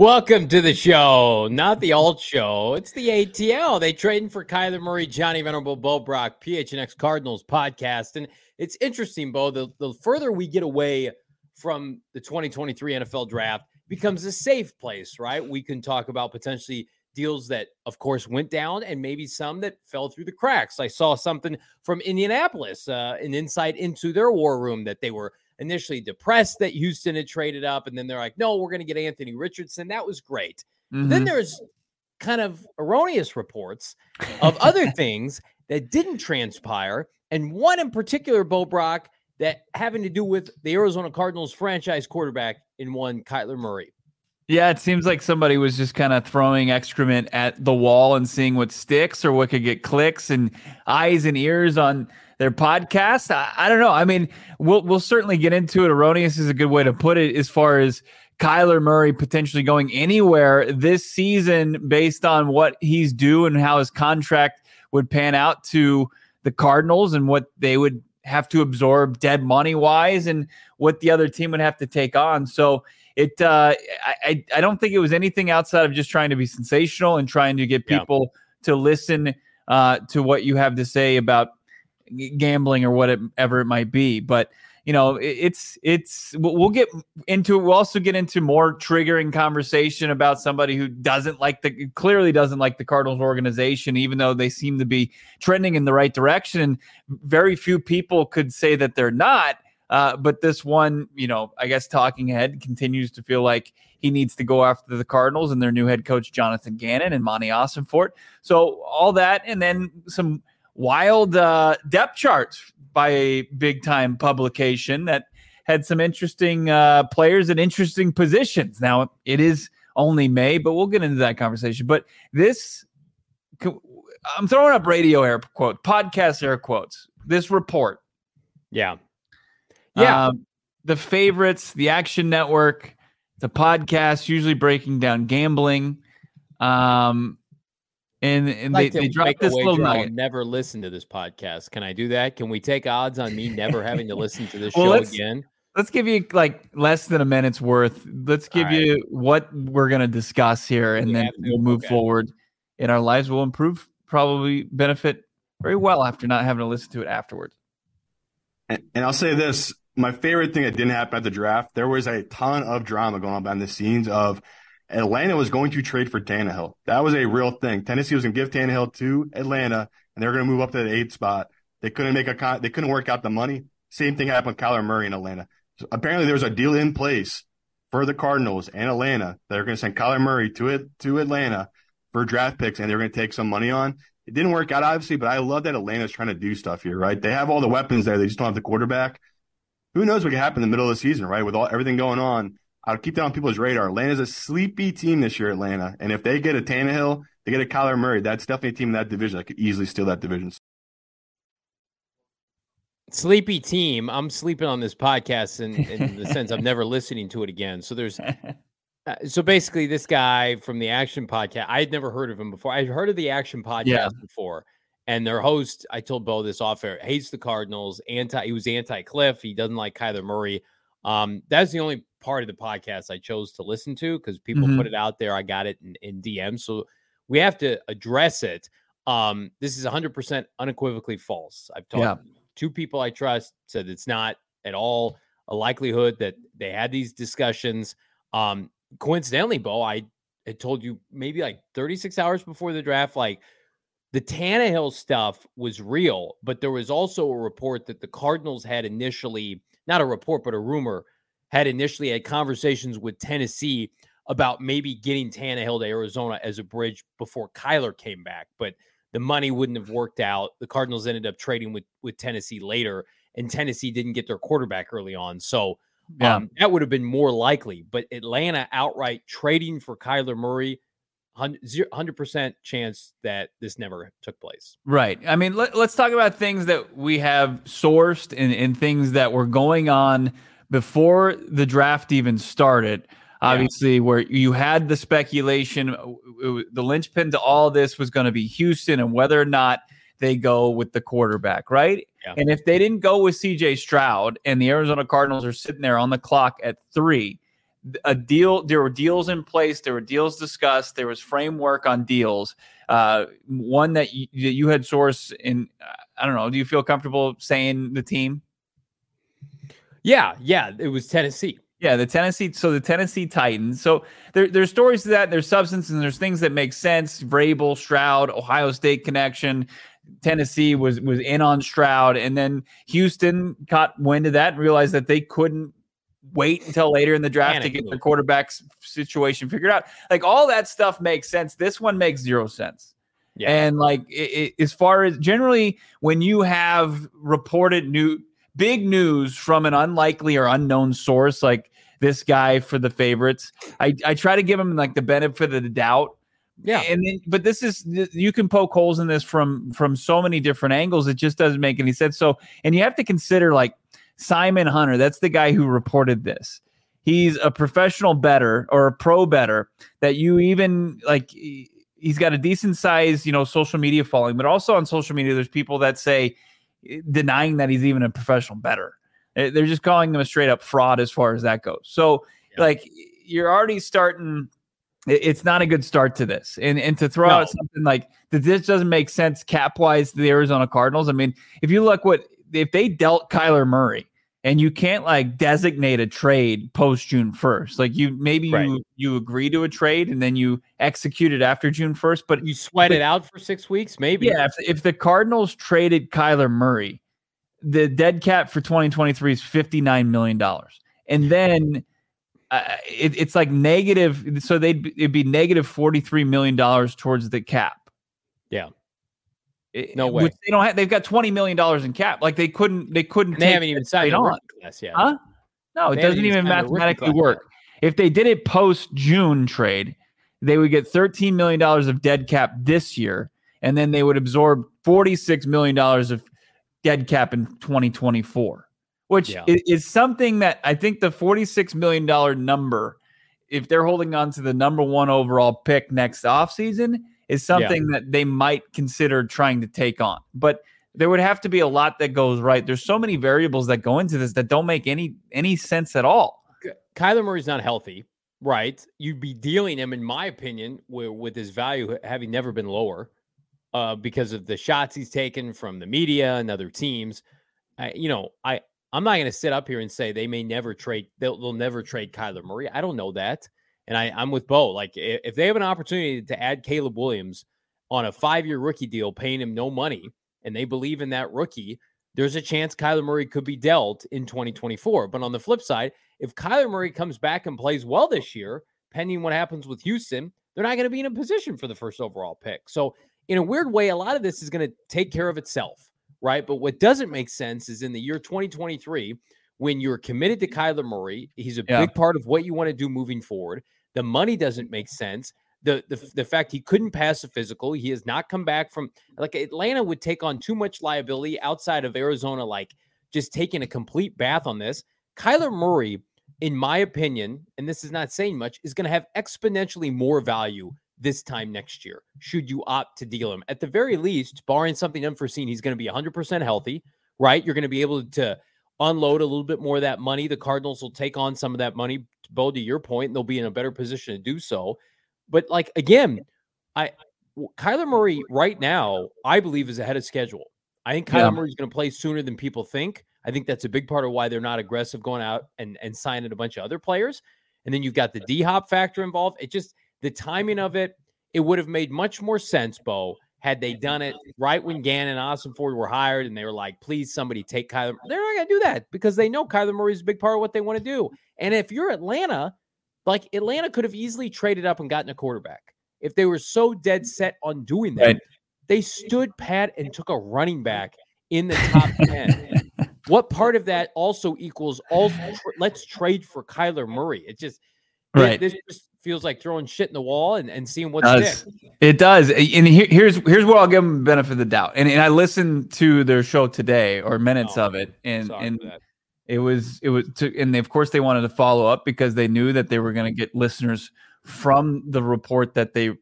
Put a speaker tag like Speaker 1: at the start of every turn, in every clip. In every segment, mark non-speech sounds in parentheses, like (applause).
Speaker 1: Welcome to the show, not the alt show. It's the ATL. They trading for Kyler Murray, Johnny Venerable, Bo Brock, PHNX Cardinals podcast. And it's interesting, Bo, the, the further we get away from the 2023 NFL draft becomes a safe place, right? We can talk about potentially deals that, of course, went down and maybe some that fell through the cracks. I saw something from Indianapolis, uh, an insight into their war room that they were initially depressed that Houston had traded up, and then they're like, no, we're going to get Anthony Richardson. That was great. Mm-hmm. Then there's kind of erroneous reports of other (laughs) things that didn't transpire, and one in particular, Bo Brock, that having to do with the Arizona Cardinals franchise quarterback in one Kyler Murray.
Speaker 2: Yeah, it seems like somebody was just kind of throwing excrement at the wall and seeing what sticks or what could get clicks and eyes and ears on their podcast. I, I, don't know. I mean, we'll we'll certainly get into it. Erroneous is a good way to put it as far as Kyler Murray potentially going anywhere this season based on what he's due and how his contract would pan out to the Cardinals and what they would have to absorb dead money wise and what the other team would have to take on. So it uh, I I don't think it was anything outside of just trying to be sensational and trying to get people yeah. to listen uh, to what you have to say about gambling or whatever it might be. But you know, it's it's we'll get into we'll also get into more triggering conversation about somebody who doesn't like the clearly doesn't like the Cardinals organization, even though they seem to be trending in the right direction. And very few people could say that they're not. Uh, but this one, you know, I guess talking head continues to feel like he needs to go after the Cardinals and their new head coach Jonathan Gannon and Monti Ossenfort. So all that, and then some wild uh, depth charts by a big time publication that had some interesting uh, players at interesting positions. Now, it is only May, but we'll get into that conversation. But this, I'm throwing up radio air quote, podcast air quotes. This report.
Speaker 1: Yeah.
Speaker 2: Yeah. Um, the favorites, the Action Network, the podcast, usually breaking down gambling. Um, and and like they, they dropped this little nugget.
Speaker 1: Never listen to this podcast. Can I do that? Can we take odds on me never having to listen to this well, show again?
Speaker 2: Let's give you like less than a minute's worth. Let's give right. you what we're going to discuss here, and we then we'll move okay. forward in our lives. We'll improve, probably benefit very well after not having to listen to it afterwards.
Speaker 3: And, and I'll say this: my favorite thing that didn't happen at the draft, there was a ton of drama going on behind the scenes of Atlanta was going to trade for Tannehill. That was a real thing. Tennessee was going to give Tannehill to Atlanta, and they were going to move up to the eighth spot. They couldn't make a they couldn't work out the money. Same thing happened with Kyler Murray in Atlanta. So apparently, there was a deal in place for the Cardinals and Atlanta that are going to send Kyler Murray to it to Atlanta for draft picks, and they're going to take some money on. It didn't work out, obviously, but I love that Atlanta's trying to do stuff here, right? They have all the weapons there. They just don't have the quarterback. Who knows what could happen in the middle of the season, right? With all everything going on, I'll keep that on people's radar. Atlanta's a sleepy team this year, Atlanta. And if they get a Tannehill, they get a Kyler Murray, that's definitely a team in that division that could easily steal that division.
Speaker 1: Sleepy team. I'm sleeping on this podcast in, in the (laughs) sense I'm never listening to it again. So there's (laughs) uh, so basically this guy from the Action Podcast. I had never heard of him before. I'd heard of the Action Podcast yeah. before. And their host, I told Bo this off air, hates the Cardinals. Anti, he was anti Cliff. He doesn't like Kyler Murray. Um, that's the only part of the podcast I chose to listen to because people mm-hmm. put it out there. I got it in, in DM. So we have to address it. Um, this is 100% unequivocally false. I've talked
Speaker 2: Yeah.
Speaker 1: two people I trust said it's not at all a likelihood that they had these discussions. Um, coincidentally, Bo, I had told you maybe like 36 hours before the draft, like the Tannehill stuff was real, but there was also a report that the Cardinals had initially, not a report, but a rumor, had initially had conversations with Tennessee about maybe getting Tannehill to Arizona as a bridge before Kyler came back. But the money wouldn't have worked out. The Cardinals ended up trading with with Tennessee later, and Tennessee didn't get their quarterback early on. So
Speaker 2: Yeah.
Speaker 1: um, that would have been more likely. But Atlanta outright trading for Kyler Murray, 100 percent chance that this never took place.
Speaker 2: Right. I mean, let, us talk about things that we have sourced and, and things that were going on before the draft even started. Obviously, where you had the speculation, uh, the linchpin to all this was going to be Houston and whether or not they go with the quarterback, right?
Speaker 1: Yeah.
Speaker 2: And if they didn't go with CJ Stroud and the Arizona Cardinals are sitting there on the clock at three, a deal there were deals in place there were deals discussed there was framework on deals uh one that you, that you had source in uh, i don't know do you feel comfortable saying the team
Speaker 1: Yeah, yeah, it was Tennessee.
Speaker 2: yeah the tennessee so the tennessee titans so there, there's stories to that there's substance and there's things that make sense vrabel stroud ohio state connection tennessee was was in on stroud and then houston caught wind of that and realized that they couldn't wait until later in the draft to get the quarterback situation figured out. Like all that stuff makes sense. This one makes zero sense.
Speaker 1: Yeah.
Speaker 2: And like it, it, as far as generally when you have reported new big news from an unlikely or unknown source like this guy for the favorites, I, I try to give him like the benefit of the doubt.
Speaker 1: Yeah.
Speaker 2: And then but this is you can poke holes in this from from so many different angles. It just doesn't make any sense. So and you have to consider like Simon Hunter, that's the guy who reported this. He's a professional better or a pro better that you even like he- he's got a decent size, you know, social media following, but also on social media there's people that say denying that he's even a professional better. They're just calling him a straight up fraud as far as that goes. So
Speaker 1: Yeah.
Speaker 2: like you're already starting. It's not a good start to this. And and to throw
Speaker 1: No.
Speaker 2: out something like that this doesn't make sense cap wise to the Arizona Cardinals. I mean, if you look what if they dealt Kyler Murray and you can't like designate a trade post June 1st, like you maybe
Speaker 1: Right.
Speaker 2: you you agree to a trade and then you execute it after June 1st, but
Speaker 1: You sweat
Speaker 2: but-
Speaker 1: it out for six weeks, maybe.
Speaker 2: yeah, if, if the Cardinals traded Kyler Murray, the dead cap for 2023 is 59 million dollars, and then uh, it, it's like negative. So they'd be- it'd be negative 43 million dollars towards the cap.
Speaker 1: Yeah.
Speaker 2: It-
Speaker 1: No
Speaker 2: which
Speaker 1: way.
Speaker 2: they don't have. They've got 20 million dollars in cap. Like they couldn't. They couldn't.
Speaker 1: They haven't even signed
Speaker 2: on.
Speaker 1: class yet.
Speaker 2: Huh? No, it
Speaker 1: They
Speaker 2: doesn't
Speaker 1: even
Speaker 2: even
Speaker 1: signed a rookie
Speaker 2: mathematically work.
Speaker 1: yet.
Speaker 2: If they did it post June trade, they would get $13 million of dead cap this year, and then they would absorb $46 million of dead cap in 2024, which
Speaker 1: Yeah.
Speaker 2: i- is something that I think the $46 million number, if they're holding on to the number one overall pick next offseason, is something that they might consider trying to take on. But there would have to be a lot that goes right. There's so many variables that go into this that don't make any any sense at all.
Speaker 1: Kyler Murray's not healthy, right? You'd be dealing him, in my opinion, with, with his value having never been lower uh, because of the shots he's taken from the media and other teams. I, you know, I I'm not going to sit up here and say they may never trade. They'll, they'll never trade Kyler Murray. I don't know that, and I I'm with Bo. Like if they have an opportunity to add Caleb Williams on a five year rookie deal, paying him no money, and they believe in that rookie, there's a chance Kyler Murray could be dealt in 2024. But on the flip side, if Kyler Murray comes back and plays well this year, pending what happens with Houston, they're not going to be in a position for the first overall pick. So, in a weird way, a lot of this is going to take care of itself, right? But what doesn't make sense is in the year 2023, when you're committed to Kyler Murray, he's a
Speaker 2: Yeah.
Speaker 1: big part of what you want to do moving forward. The money doesn't make sense. The, the the fact he couldn't pass a physical, he has not come back from like Atlanta would take on too much liability outside of Arizona, like just taking a complete bath on this. Kyler Murray, in my opinion, and this is not saying much, is going to have exponentially more value this time next year, should you opt to deal him. At the very least, barring something unforeseen, he's going to be 100% healthy, right? You're going to be able to unload a little bit more of that money. The Cardinals will take on some of that money, Bo, to your point, and they'll be in a better position to do so. But like again, I Kyler Murray right now, I believe, is ahead of schedule. I think Kyler yeah. Murray's going to play sooner than people think. I think that's a big part of why they're not aggressive going out and, and signing a bunch of other players. And then you've got the D hop factor involved. It just, the timing of it, it would have made much more sense, Bo, had they done it right when Gannon and Ossenfort were hired and they were like, please, somebody take Kyler. They're not going to do that because they know Kyler Murray is a big part of what they want to do. And if you're Atlanta, like Atlanta could have easily traded up and gotten a quarterback if they were so dead set on doing that. Right. They stood pat and took a running back in the top 10. what part of that also equals all let's trade for Kyler Murray? It just right. Just feels like throwing shit in the wall and, and seeing what sticks.
Speaker 2: It does. And here, here's here's where I'll give them the benefit of the doubt. And, and I listened to their show today or minutes oh, of it, and and it was it was to, and they, of course they wanted to follow up because they knew that they were going to get listeners from the report that they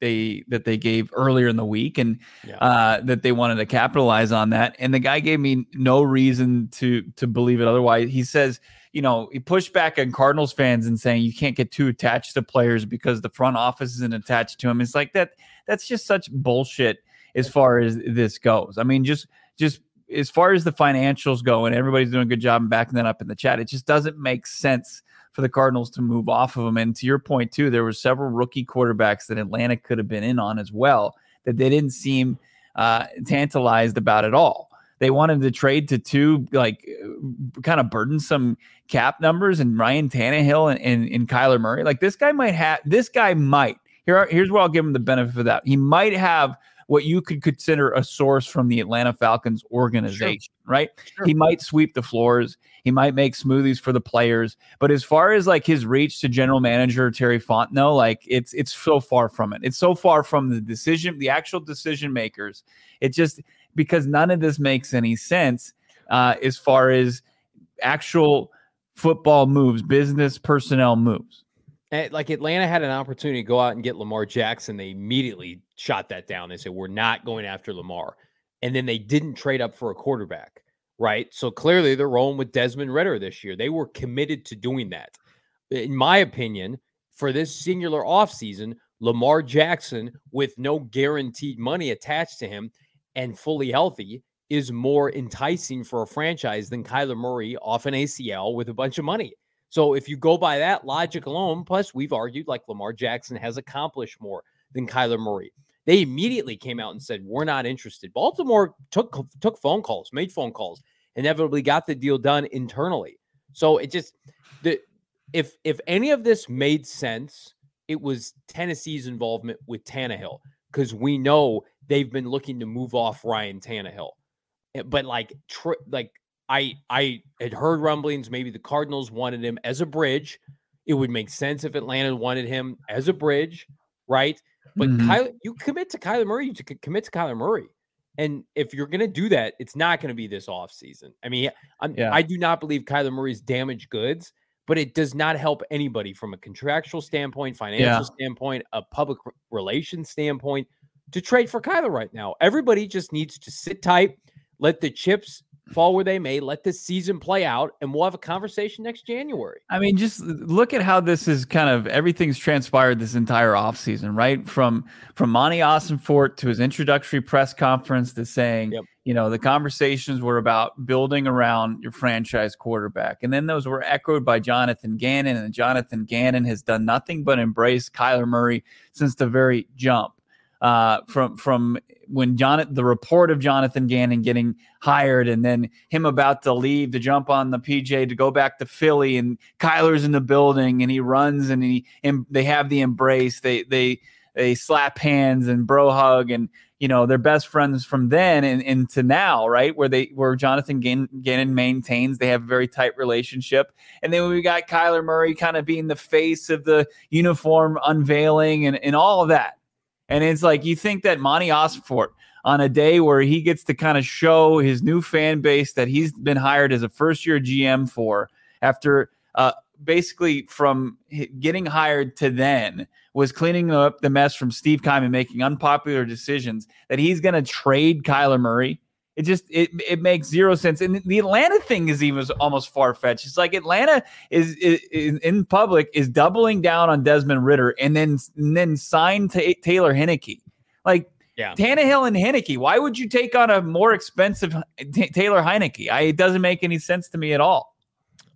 Speaker 2: they that they gave earlier in the week and yeah. uh, that they wanted to capitalize on that and the guy gave me no reason to to believe it otherwise he says you know, he pushed back on Cardinals fans and saying you can't get too attached to players because the front office isn't attached to him. It's like that. That's just such bullshit as far as this goes. I mean, just just as far as the financials go, and everybody's doing a good job in backing that up in the chat. It just doesn't make sense for the Cardinals to move off of him. And to your point too, there were several rookie quarterbacks that Atlanta could have been in on as well that they didn't seem uh, tantalized about at all. They wanted to trade to two like kind of burdensome cap numbers and Ryan Tannehill and, and, and Kyler Murray. Like this guy might have this guy might. Here, here's where I'll give him the benefit of that. He might have what you could consider a source from the Atlanta Falcons organization, sure. right? Sure. He might sweep the floors, he might make smoothies for the players, but as far as like his reach to general manager Terry Fontenot, like it's it's so far from it. It's so far from the decision, the actual decision makers. It just because none of this makes any sense uh, as far as actual football moves, business personnel moves.
Speaker 1: And like Atlanta had an opportunity to go out and get Lamar Jackson. They immediately shot that down. They said, We're not going after Lamar. And then they didn't trade up for a quarterback, right? So clearly they're rolling with Desmond Ridder this year. They were committed to doing that. In my opinion, for this singular offseason, Lamar Jackson, with no guaranteed money attached to him, and fully healthy is more enticing for a franchise than Kyler Murray off an ACL with a bunch of money. So if you go by that logic alone, plus we've argued like Lamar Jackson has accomplished more than Kyler Murray. They immediately came out and said, We're not interested. Baltimore took took phone calls, made phone calls, inevitably got the deal done internally. So it just the if if any of this made sense, it was Tennessee's involvement with Tannehill because we know they've been looking to move off Ryan Tannehill. Eh, but like, tr- like I I had heard rumblings maybe the Cardinals wanted him as a bridge. It would make sense if Atlanta wanted him as a bridge, right? But mm-hmm. Kyler, you commit to Kyler Murray, you commit to Kyler Murray. And if you're going to do that, it's not going to be this offseason. I mean, yeah. i do not believe Kyler Murray's damaged goods, but it does not help anybody from a contractual standpoint, financial yeah. standpoint, a public relations standpoint to trade for Kyler right now. Everybody just needs to sit tight, let the chips fall where they may, let this season play out, and we'll have a conversation next January.
Speaker 2: I mean, just look at how this is kind of everything's transpired this entire offseason, right? From from Monti Ossenfort to his introductory press conference to saying, yep. you know, the conversations were about building around your franchise quarterback. And then those were echoed by Jonathan Gannon, and Jonathan Gannon has done nothing but embrace Kyler Murray since the very jump uh, from from when John the report of Jonathan Gannon getting hired and then him about to leave to jump on the PJ to go back to Philly and Kyler's in the building and he runs and he and they have the embrace. They they they slap hands and bro hug and you know they're best friends from then and, and to now right? Where they where Jonathan Gannon maintains they have a very tight relationship. And then we got Kyler Murray kind of being the face of the uniform unveiling and, and all of that and it's like you think that Monti Ossenfort on a day where he gets to kind of show his new fan base that he's been hired as a first year GM for after uh, basically from getting hired to then was cleaning up the mess from Steve Keim making unpopular decisions that he's going to trade Kyler Murray it just it it makes zero sense. And the Atlanta thing is even almost far fetched. It's like Atlanta is, is, is, in public is doubling down on Desmond Ridder and then and then signed to Taylor Heinicke. Like
Speaker 1: Yeah.
Speaker 2: Tannehill and Heinicke. Why would you take on a more expensive T- Taylor Heinicke? I, it doesn't make any sense to me at all.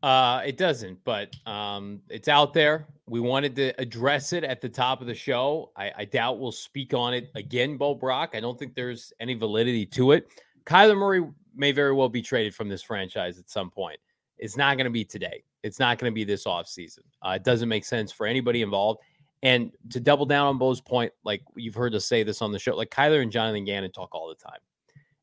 Speaker 1: Uh, it doesn't, but um, it's out there. We wanted to address it at the top of the show. I, I doubt we'll speak on it again, Bo Brock. I don't think there's any validity to it. Kyler Murray may very well be traded from this franchise at some point. It's not going to be today. It's not going to be this offseason. Uh, it doesn't make sense for anybody involved. And to double down on Bo's point, like you've heard us say this on the show, like Kyler and Jonathan Gannon talk all the time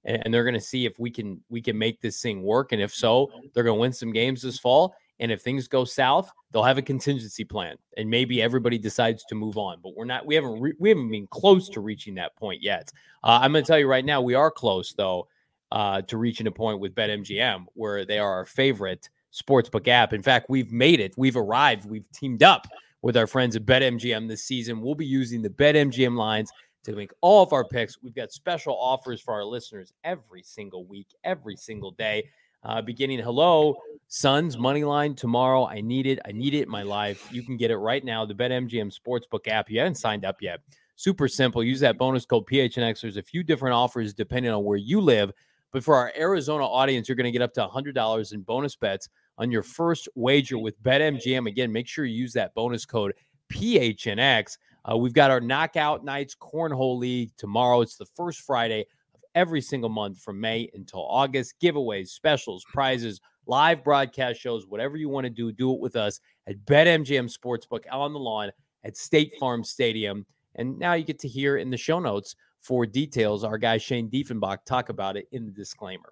Speaker 1: and, and they're going to see if we can we can make this thing work. And if so, they're going to win some games this fall. And if things go south, they'll have a contingency plan, and maybe everybody decides to move on. But we're not. We haven't. Re- we haven't been close to reaching that point yet. Uh, I'm going to tell you right now, we are close though uh, to reaching a point with BetMGM where they are our favorite sportsbook app. In fact, we've made it. We've arrived. We've teamed up with our friends at BetMGM this season. We'll be using the BetMGM lines to make all of our picks. We've got special offers for our listeners every single week, every single day. Uh, beginning, hello, Suns money line tomorrow. I need it. I need it in my life. You can get it right now. The BetMGM Sportsbook app. You haven't signed up yet. Super simple. Use that bonus code PHNX. There's a few different offers depending on where you live. But for our Arizona audience, you're going to get up to $100 in bonus bets on your first wager with BetMGM. Again, make sure you use that bonus code PHNX. Uh, we've got our Knockout Nights Cornhole League tomorrow. It's the first Friday of every single month from May until August. Giveaways, specials, prizes, live broadcast shows, whatever you want to do, do it with us at BetMGM Sportsbook on the lawn at State Farm Stadium. And now you get to hear in the show notes for details our guy Shane Diefenbach talk about it in the disclaimer.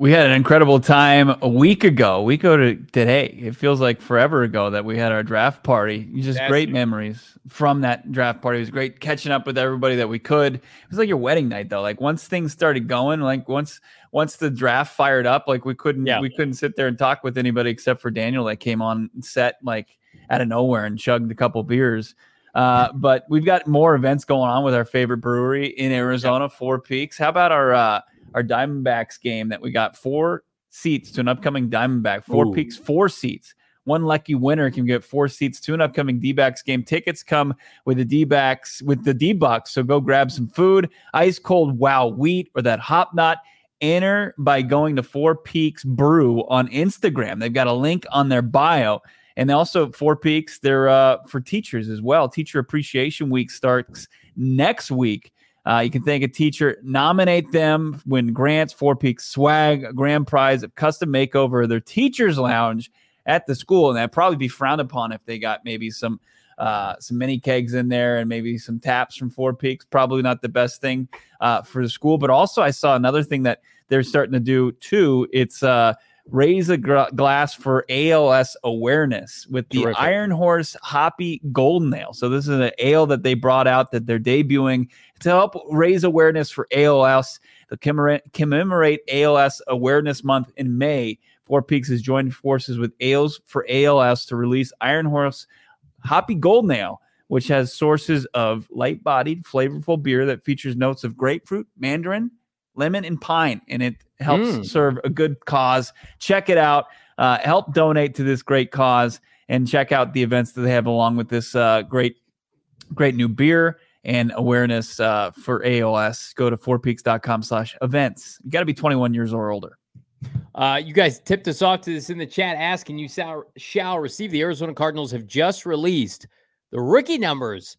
Speaker 2: We had an incredible time a week ago. We go to today. It feels like forever ago that we had our draft party. Just
Speaker 1: That's
Speaker 2: great
Speaker 1: true.
Speaker 2: memories from that draft party. It was great catching up with everybody that we could. It was like your wedding night though. Like once things started going, like once once the draft fired up, like we couldn't
Speaker 1: Yeah.
Speaker 2: we couldn't sit there and talk with anybody except for Daniel that came on set like out of nowhere and chugged a couple beers. Uh, but we've got more events going on with our favorite brewery in Arizona, Four Peaks. How about our uh, our Diamondbacks game that we got four seats to an upcoming Diamondback, Four
Speaker 1: Ooh.
Speaker 2: Peaks, four seats. One lucky winner can get four seats to an upcoming D-backs game. Tickets come with the D-backs with the D-bucks. So go grab some food, ice cold wow wheat or that hop knot. Enter by going to Four Peaks Brew on Instagram. They've got a link on their bio. And also Four Peaks, they're uh, for teachers as well. Teacher Appreciation Week starts next week. Uh, you can thank a teacher, nominate them, win grants, Four Peaks swag, grand prize of custom makeover their teachers lounge at the school, and that'd probably be frowned upon if they got maybe some uh, some mini kegs in there and maybe some taps from Four Peaks. Probably not the best thing uh, for the school, but also I saw another thing that they're starting to do too. It's uh, raise a gr- glass for ALS awareness with the
Speaker 1: Terrific.
Speaker 2: Iron Horse Hoppy Golden Ale. So this is an ale that they brought out that they're debuting to help raise awareness for ALS. The commemorate, commemorate ALS Awareness Month in May. Four Peaks has joined forces with Ales for ALS to release Iron Horse Hoppy Golden Ale, which has sources of light-bodied, flavorful beer that features notes of grapefruit, mandarin, lemon, and pine, and it helps
Speaker 1: Mm.
Speaker 2: serve a good cause. Check it out. Uh, help donate to this great cause, and check out the events that they have along with this uh, great, great new beer and awareness uh, for AOS. Go to fourpeaks.com slash events. You got to be 21 years or older.
Speaker 1: Uh, you guys tipped us off to this in the chat asking you shall, shall receive. The Arizona Cardinals have just released the rookie numbers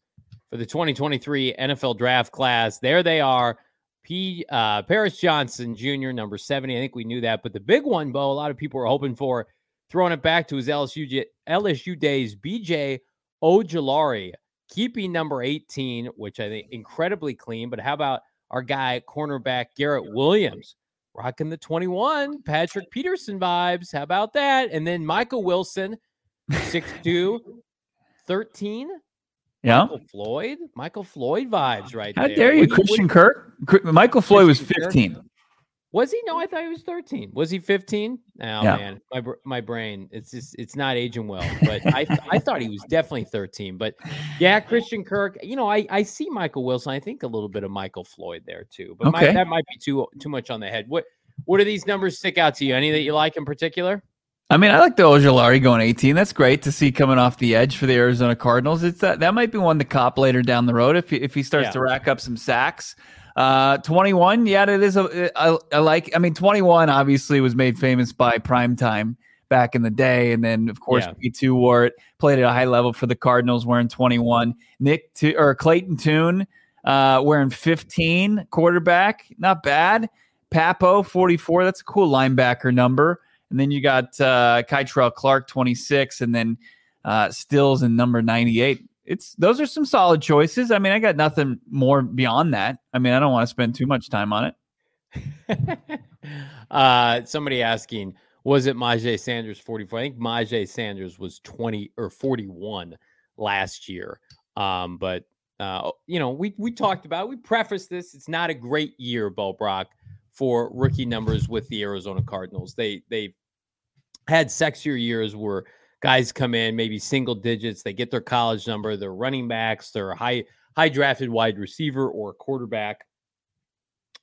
Speaker 1: for the 2023 NFL draft class. There they are. P. Uh, Paris Johnson Jr., number 70. I think we knew that. But the big one, Bo, a lot of people were hoping for, throwing it back to his LSU, LSU days, BJ Ojulari, keeping number 18, which I think incredibly clean. But how about our guy, cornerback Garrett Williams? rocking the 21 Patrick Peterson vibes. How about that? And then Michael Wilson, 6'2, 13.
Speaker 2: Yeah.
Speaker 1: Michael Floyd, Michael Floyd vibes right
Speaker 2: How
Speaker 1: there.
Speaker 2: dare you,
Speaker 1: What
Speaker 2: Christian Kirk? Michael Floyd was
Speaker 1: Christian Kirk?
Speaker 2: 15.
Speaker 1: Was he? No, I thought he was 13. Was he 15? Oh
Speaker 2: Yeah.
Speaker 1: man, my my brain, it's just it's not aging well. But I I thought he was definitely 13. But yeah, Christian Kirk. You know, I I see Michael Wilson. I think a little bit of Michael Floyd there too. But my, that might be too too much on the head. What what do these numbers stick out to you? Any that you like in particular?
Speaker 2: I mean, I like the Ojulari going 18. That's great to see coming off the edge for the Arizona Cardinals. It's that that might be one to cop later down the road if he, if he starts
Speaker 1: Yeah.
Speaker 2: to rack up some sacks. Uh, 21, yeah, it is. A, I, I like. I mean, 21 obviously was made famous by primetime back in the day, and then of course
Speaker 1: Yeah.
Speaker 2: P2 wore it, played at a high level for the Cardinals, wearing 21. Nick to, or Clayton Tune uh, wearing 15, quarterback, not bad. Pappoe 44, that's a cool linebacker number. And then you got uh, Kei'Trel Clark 26, and then uh, Stills in number 98. It's those are some solid choices. I mean, I got nothing more beyond that. I mean, I don't want to spend too much time on it. (laughs)
Speaker 1: uh, somebody asking, was it Myjai Sanders 44? I think Myjai Sanders was 20 or 41 last year. Um, but uh, you know, we we talked about we prefaced this. It's not a great year, Bo Brock, for rookie numbers with the Arizona Cardinals. They they had sexier years where guys come in maybe single digits, they get their college number, they're running backs, they're high high drafted wide receiver or quarterback.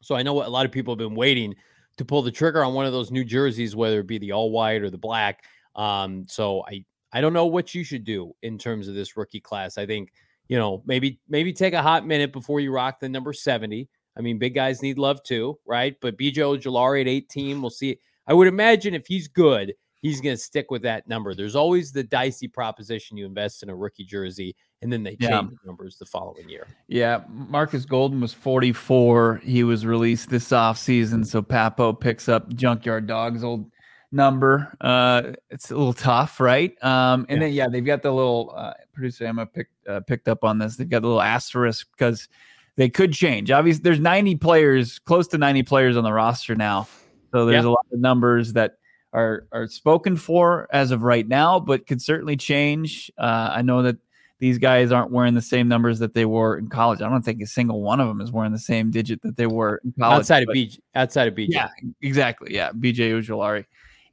Speaker 1: So I know what a lot of people have been waiting to pull the trigger on one of those new jerseys, whether it be the all white or the black. Um, so I I don't know what you should do in terms of this rookie class. I think you know maybe maybe take a hot minute before you rock the number seventy. I mean, big guys need love too, right? But BJ Ojulari at eighteen, we'll see. I would imagine if he's good, he's going to stick with that number. There's always the dicey proposition you invest in a rookie jersey, and then they change
Speaker 2: Yeah.
Speaker 1: the numbers the following year.
Speaker 2: Yeah, Marcus Golden was 44. He was released this offseason. So Pappoe picks up Junkyard Dog's old number. Uh, it's a little tough, right? Um, and
Speaker 1: Yeah.
Speaker 2: then, yeah, they've got the little uh, producer Emma picked, uh, picked up on this. They've got the little asterisk because they could change. Obviously, there's 90 players, close to 90 players on the roster now. So there's
Speaker 1: Yeah.
Speaker 2: a lot of numbers that are are spoken for as of right now, but could certainly change. Uh, I know that these guys aren't wearing the same numbers that they wore in college. I don't think a single one of them is wearing the same digit that they were in college.
Speaker 1: outside of BJ, outside of BJ.
Speaker 2: Yeah, exactly. Yeah, BJ Ojulari,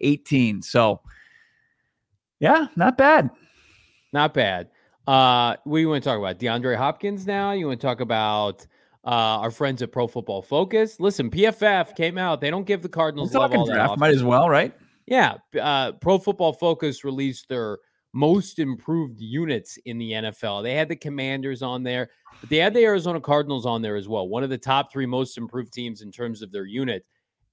Speaker 2: 18. So, yeah, not bad.
Speaker 1: Not bad. Uh, what do you want to talk about? DeAndre Hopkins now? You want to talk about uh, our friends at Pro Football Focus? Listen, PFF came out. They don't give the
Speaker 2: We're
Speaker 1: Cardinals love
Speaker 2: talking
Speaker 1: all
Speaker 2: draft. Might as well, right?
Speaker 1: Yeah. Uh, Pro Football Focus released their most improved units in the NFL. They had the Commanders on there, but they had the Arizona Cardinals on there as well. One of the top three most improved teams in terms of their unit.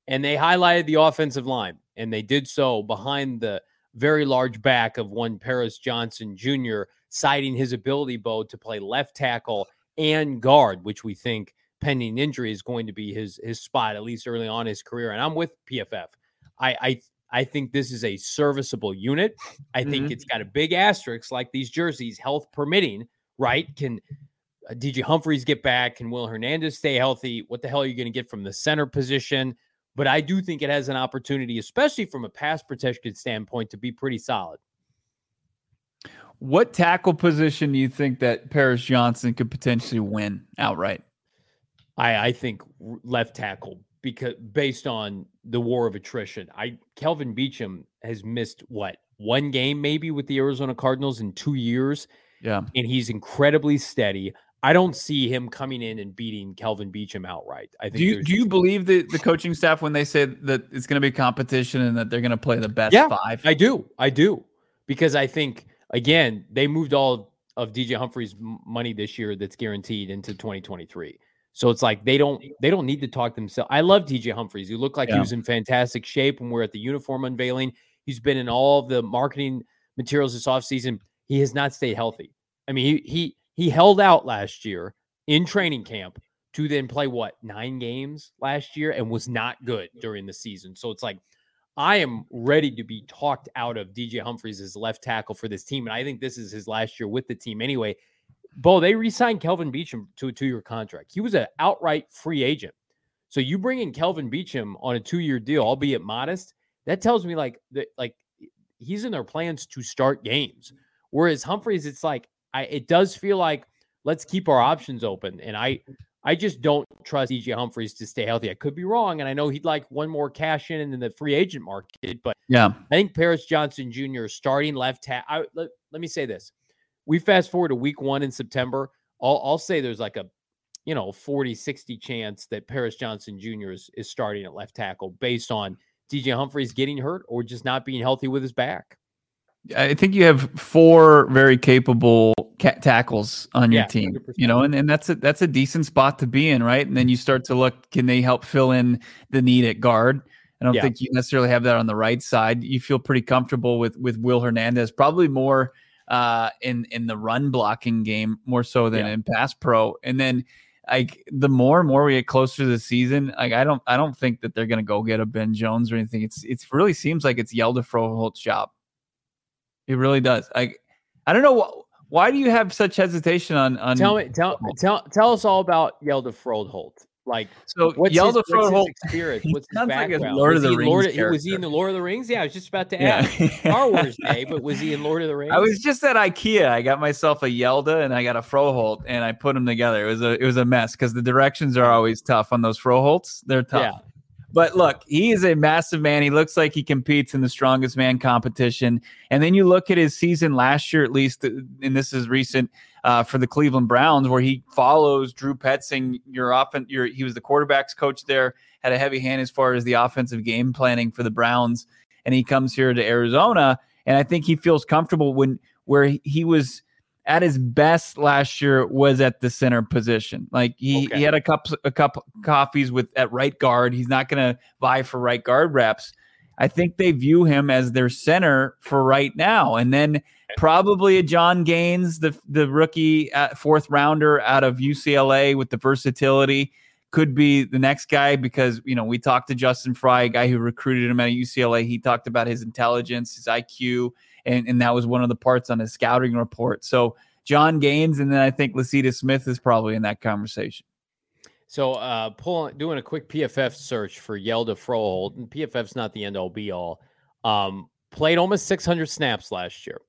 Speaker 1: And they highlighted the offensive line, and they did so behind the very large back of one Paris Johnson Jr., citing his ability, Bo, to play left tackle and guard, which we think pending injury is going to be his his spot, at least early on his career. And I'm with PFF. I I I think this is a serviceable unit. I think it's got a big asterisk, like these jerseys, health permitting, right? Can uh, DJ Humphreys get back? Can Will Hernandez stay healthy? What the hell are you going to get from the center position? But I do think it has an opportunity, especially from a pass protection standpoint, to be pretty solid.
Speaker 2: What tackle position do you think that Paris Johnson could potentially win outright?
Speaker 1: I, I think left tackle because based on the war of attrition, I Kelvin Beachum has missed what one game maybe with the Arizona Cardinals in two years,
Speaker 2: Yeah.
Speaker 1: and he's incredibly steady. I don't see him coming in and beating Kelvin Beachum outright. I think
Speaker 2: Do you do you believe the, the coaching staff when they say that it's going to be competition and that they're going to play the best
Speaker 1: Yeah,
Speaker 2: five?
Speaker 1: I do. I do. Because I think, again, they moved all of DJ Humphreys' money this year that's guaranteed into 2023. So it's like they don't they don't need to talk themselves. I love DJ Humphreys. He looked like he was in fantastic shape when we are at the uniform unveiling. He's been in all of the marketing materials this offseason. He has not stayed healthy. I mean, he he he held out last year in training camp to then play what nine games last year and was not good during the season. So it's like I am ready to be talked out of DJ Humphreys as left tackle for this team. And I think this is his last year with the team anyway. Bo, they re signed Kelvin Beachum to a two year contract. He was an outright free agent. So you bring in Kelvin Beachum on a two year deal, albeit modest, that tells me like that, like he's in their plans to start games. Whereas Humphreys, it's like I it does feel like let's keep our options open. And I I just don't trust DJ Humphreys to stay healthy. I could be wrong, and I know he'd like one more cash in in the free agent market, but
Speaker 2: yeah,
Speaker 1: I think Paris Johnson Jr. starting left tackle. Let, let me say this: we fast forward to week one in September. I'll, I'll say there's like a you know 40 60 chance that Paris Johnson Jr. is, is starting at left tackle based on DJ Humphreys getting hurt or just not being healthy with his back.
Speaker 2: I think you have four very capable tackles on your yeah, team, 100%. you know, and, and that's a that's a decent spot to be in, right? And then you start to look, can they help fill in the need at guard? I don't yeah. think you necessarily have that on the right side. You feel pretty comfortable with with Will Hernandez, probably more uh, in in the run blocking game more so than yeah. in pass pro. And then like the more and more we get closer to the season, like I don't I don't think that they're gonna go get a Ben Jones or anything. It's it really seems like it's Hjalte Froholdt's job. It really does. I I don't know wh- why do you have such hesitation on on
Speaker 1: Tell me tell tell tell us all about Hjalte Froholdt. Like
Speaker 2: so what's Hjalte his,
Speaker 1: what's his experience? (laughs) What's his background? Like Lord was of the Rings Lord was he in the Lord of the Rings? Yeah, I was just about to ask yeah. (laughs) Star Wars Day, but was he in Lord of the Rings?
Speaker 2: I was just at IKEA. I got myself a Yelda and I got a Froholt, and I put them together. It was a it was a mess because the directions are always tough on those Froholdts. They're tough. Yeah. But look, he is a massive man. He looks like he competes in the strongest man competition. And then you look at his season last year, at least, uh, and this is recent uh, for the Cleveland Browns, where he follows Drew Petzing. Your often, your he was the quarterbacks coach there, had a heavy hand as far as the offensive game planning for the Browns, and he comes here to Arizona, and I think he feels comfortable when where he was at his best last year was at the center position. Like he, okay. he had a cup a cup coffees with at right guard. He's not going to vie for right guard reps. I think they view him as their center for right now, and then probably a John Gaines, the the rookie uh, fourth rounder out of UCLA with the versatility, could be the next guy because you know we talked to Justin Frye, a guy who recruited him at UCLA. He talked about his intelligence, his IQ and, and that was one of the parts on his scouting report. So John Gaines, and then I think Lecitus Smith is probably in that conversation.
Speaker 1: So, uh, pulling doing a quick PFF search for Hjalte Froholdt, and PFF's not the end all be all. Um, played almost 600 snaps last year.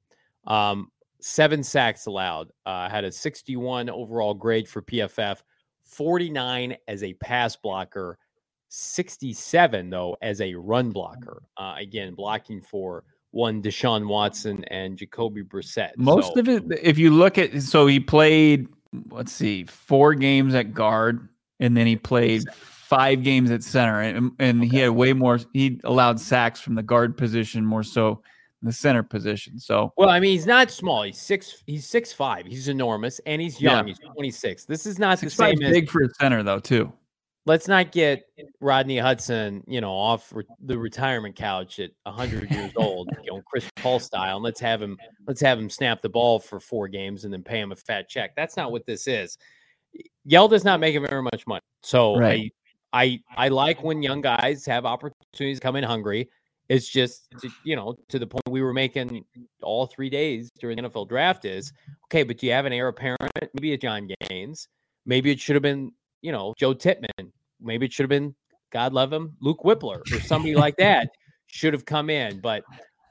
Speaker 1: Um, seven sacks allowed. Uh, had a 61 overall grade for PFF, 49 as a pass blocker, 67 though as a run blocker. Uh, again, blocking for one Deshaun Watson and Jacoby Brissett.
Speaker 2: Most so, of it, if you look at, so he played, let's see, four games at guard, and then he played five games at center, and, and okay. he had way more. He allowed sacks from the guard position more so the center position. So,
Speaker 1: well, I mean, he's not small. He's six. He's six five. He's enormous, and he's young. Yeah. He's twenty six. This is not six, the same.
Speaker 2: Big for a center, though, too
Speaker 1: let's not get Rodney Hudson, you know, off re- the retirement couch at 100 years old, you know, Chris Paul style, and let's have him let's have him snap the ball for four games and then pay him a fat check. That's not what this is. Hjalte's not making very much money, so right. I I I like when young guys have opportunities to come in hungry. It's just to, you know to the point we were making all three days during the NFL draft is okay, but do you have an heir apparent? Maybe a John Gaines. Maybe it should have been you know, Joe Tippmann. Maybe it should have been, God love him, Luke Wypler or somebody like that should have come in. But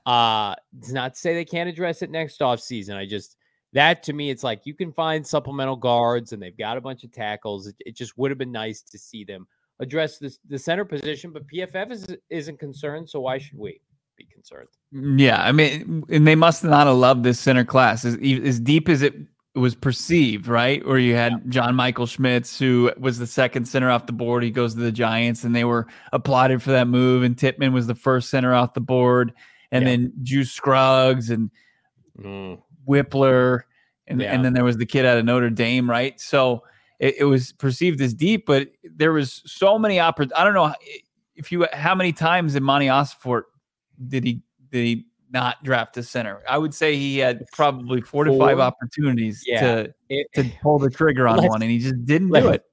Speaker 1: uh it's not to say they can't address it next off season. I just that to me, it's like you can find supplemental guards and they've got a bunch of tackles. It, it just would have been nice to see them address this, the center position, but PFF is, isn't concerned. So why should we be concerned?
Speaker 2: Mm, yeah. I mean, and they must not have loved this center class as, as deep as it was perceived, right? Where you had John Michael Schmitz, who was the second center off the board. He goes to the Giants, and they were applauded for that move. And Tippmann was the first center off the board, and yeah. then Juice Scruggs and mm. Wypler, and yeah. and then there was the kid out of Notre Dame, right? So it, it was perceived as deep, but there was so many opportunities. I don't know if you how many times in Monti Ossenfort did he did he not draft a center. I would say he had probably four, four? to five opportunities yeah. to it, to pull the trigger on one, and he just didn't do it.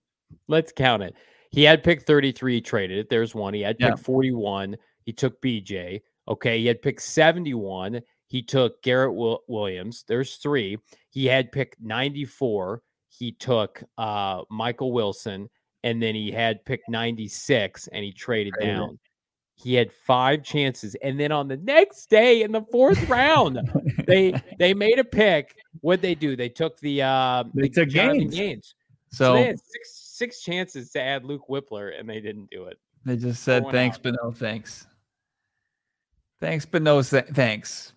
Speaker 1: Let's count it. He had pick 33, he traded it. There's one. He had pick yeah. 41. He took BJ. Okay. He had pick 71. He took Garrett Williams. There's three. He had pick 94. He took uh, Michael Wilson. And then he had pick 96 and he traded down He had five chances, and then on the next day in the fourth round, (laughs) they they made a pick. What they do? They took the uh,
Speaker 2: They
Speaker 1: the
Speaker 2: took Gaines.
Speaker 1: Gaines.
Speaker 2: So,
Speaker 1: So they had six six chances to add Luke Wypler, and they didn't do it.
Speaker 2: they just said thanks,
Speaker 1: out.
Speaker 2: but no thanks. Thanks, but no th- thanks.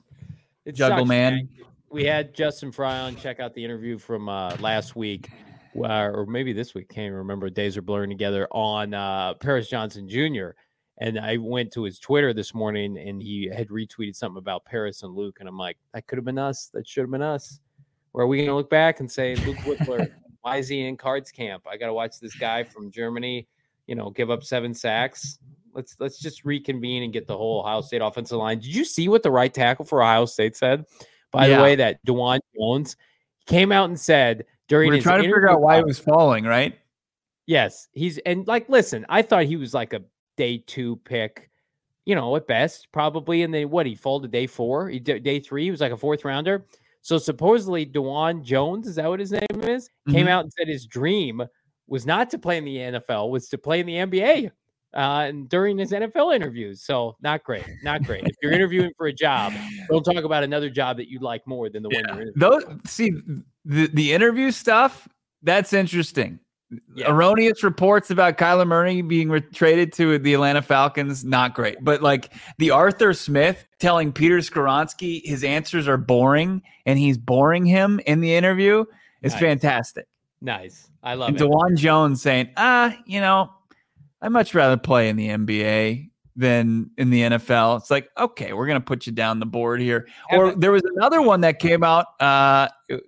Speaker 1: It
Speaker 2: Juggle
Speaker 1: sucks,
Speaker 2: man.
Speaker 1: We had Justin Frye on. Check out the interview from uh, last week, uh, or maybe this week. Can't even remember. Days are blurring together on uh, Paris Johnson Jr. And I went to his Twitter this morning, and he had retweeted something about Paris and Luke, and I'm like, that could have been us. That should have been us. Or are we going to look back and say Luke Wypler? why is he in cards camp? I got to watch this guy from Germany, you know, give up seven sacks. Let's let's just reconvene and get the whole Ohio State offensive line. Did you see what the right tackle for Ohio State said? By
Speaker 2: Yeah.
Speaker 1: the way, that Dawand Jones came out and said during
Speaker 2: We're
Speaker 1: his
Speaker 2: trying to figure out why he was falling, right?
Speaker 1: Yes, he's and like listen, I thought he was like a day two pick, you know, at best, probably. And then what he to day four, he day three, he was like a fourth rounder. So supposedly Dawand Jones, is that what his name is? Came
Speaker 2: Mhm.
Speaker 1: out and said his dream was not to play in the NFL, was to play in the NBA. Uh, and during his NFL interviews, so not great, not great. If you're interviewing for a job, don't (laughs) talk about another job that you'd like more than the one you're.
Speaker 2: Those see the the interview stuff. That's interesting.
Speaker 1: Yeah.
Speaker 2: Erroneous reports about Kyler Murray being re- traded to the Atlanta Falcons, not great. But like the Arthur Smith telling Peter Skoronski his answers are boring and he's boring him in the interview is
Speaker 1: Nice.
Speaker 2: fantastic.
Speaker 1: Nice, I love
Speaker 2: And
Speaker 1: it.
Speaker 2: Dawand Jones saying, ah, you know, I'd much rather play in the NBA than in the NFL. It's like, okay, we're gonna put you down the board here. Or there was another one that came out. Uh, it,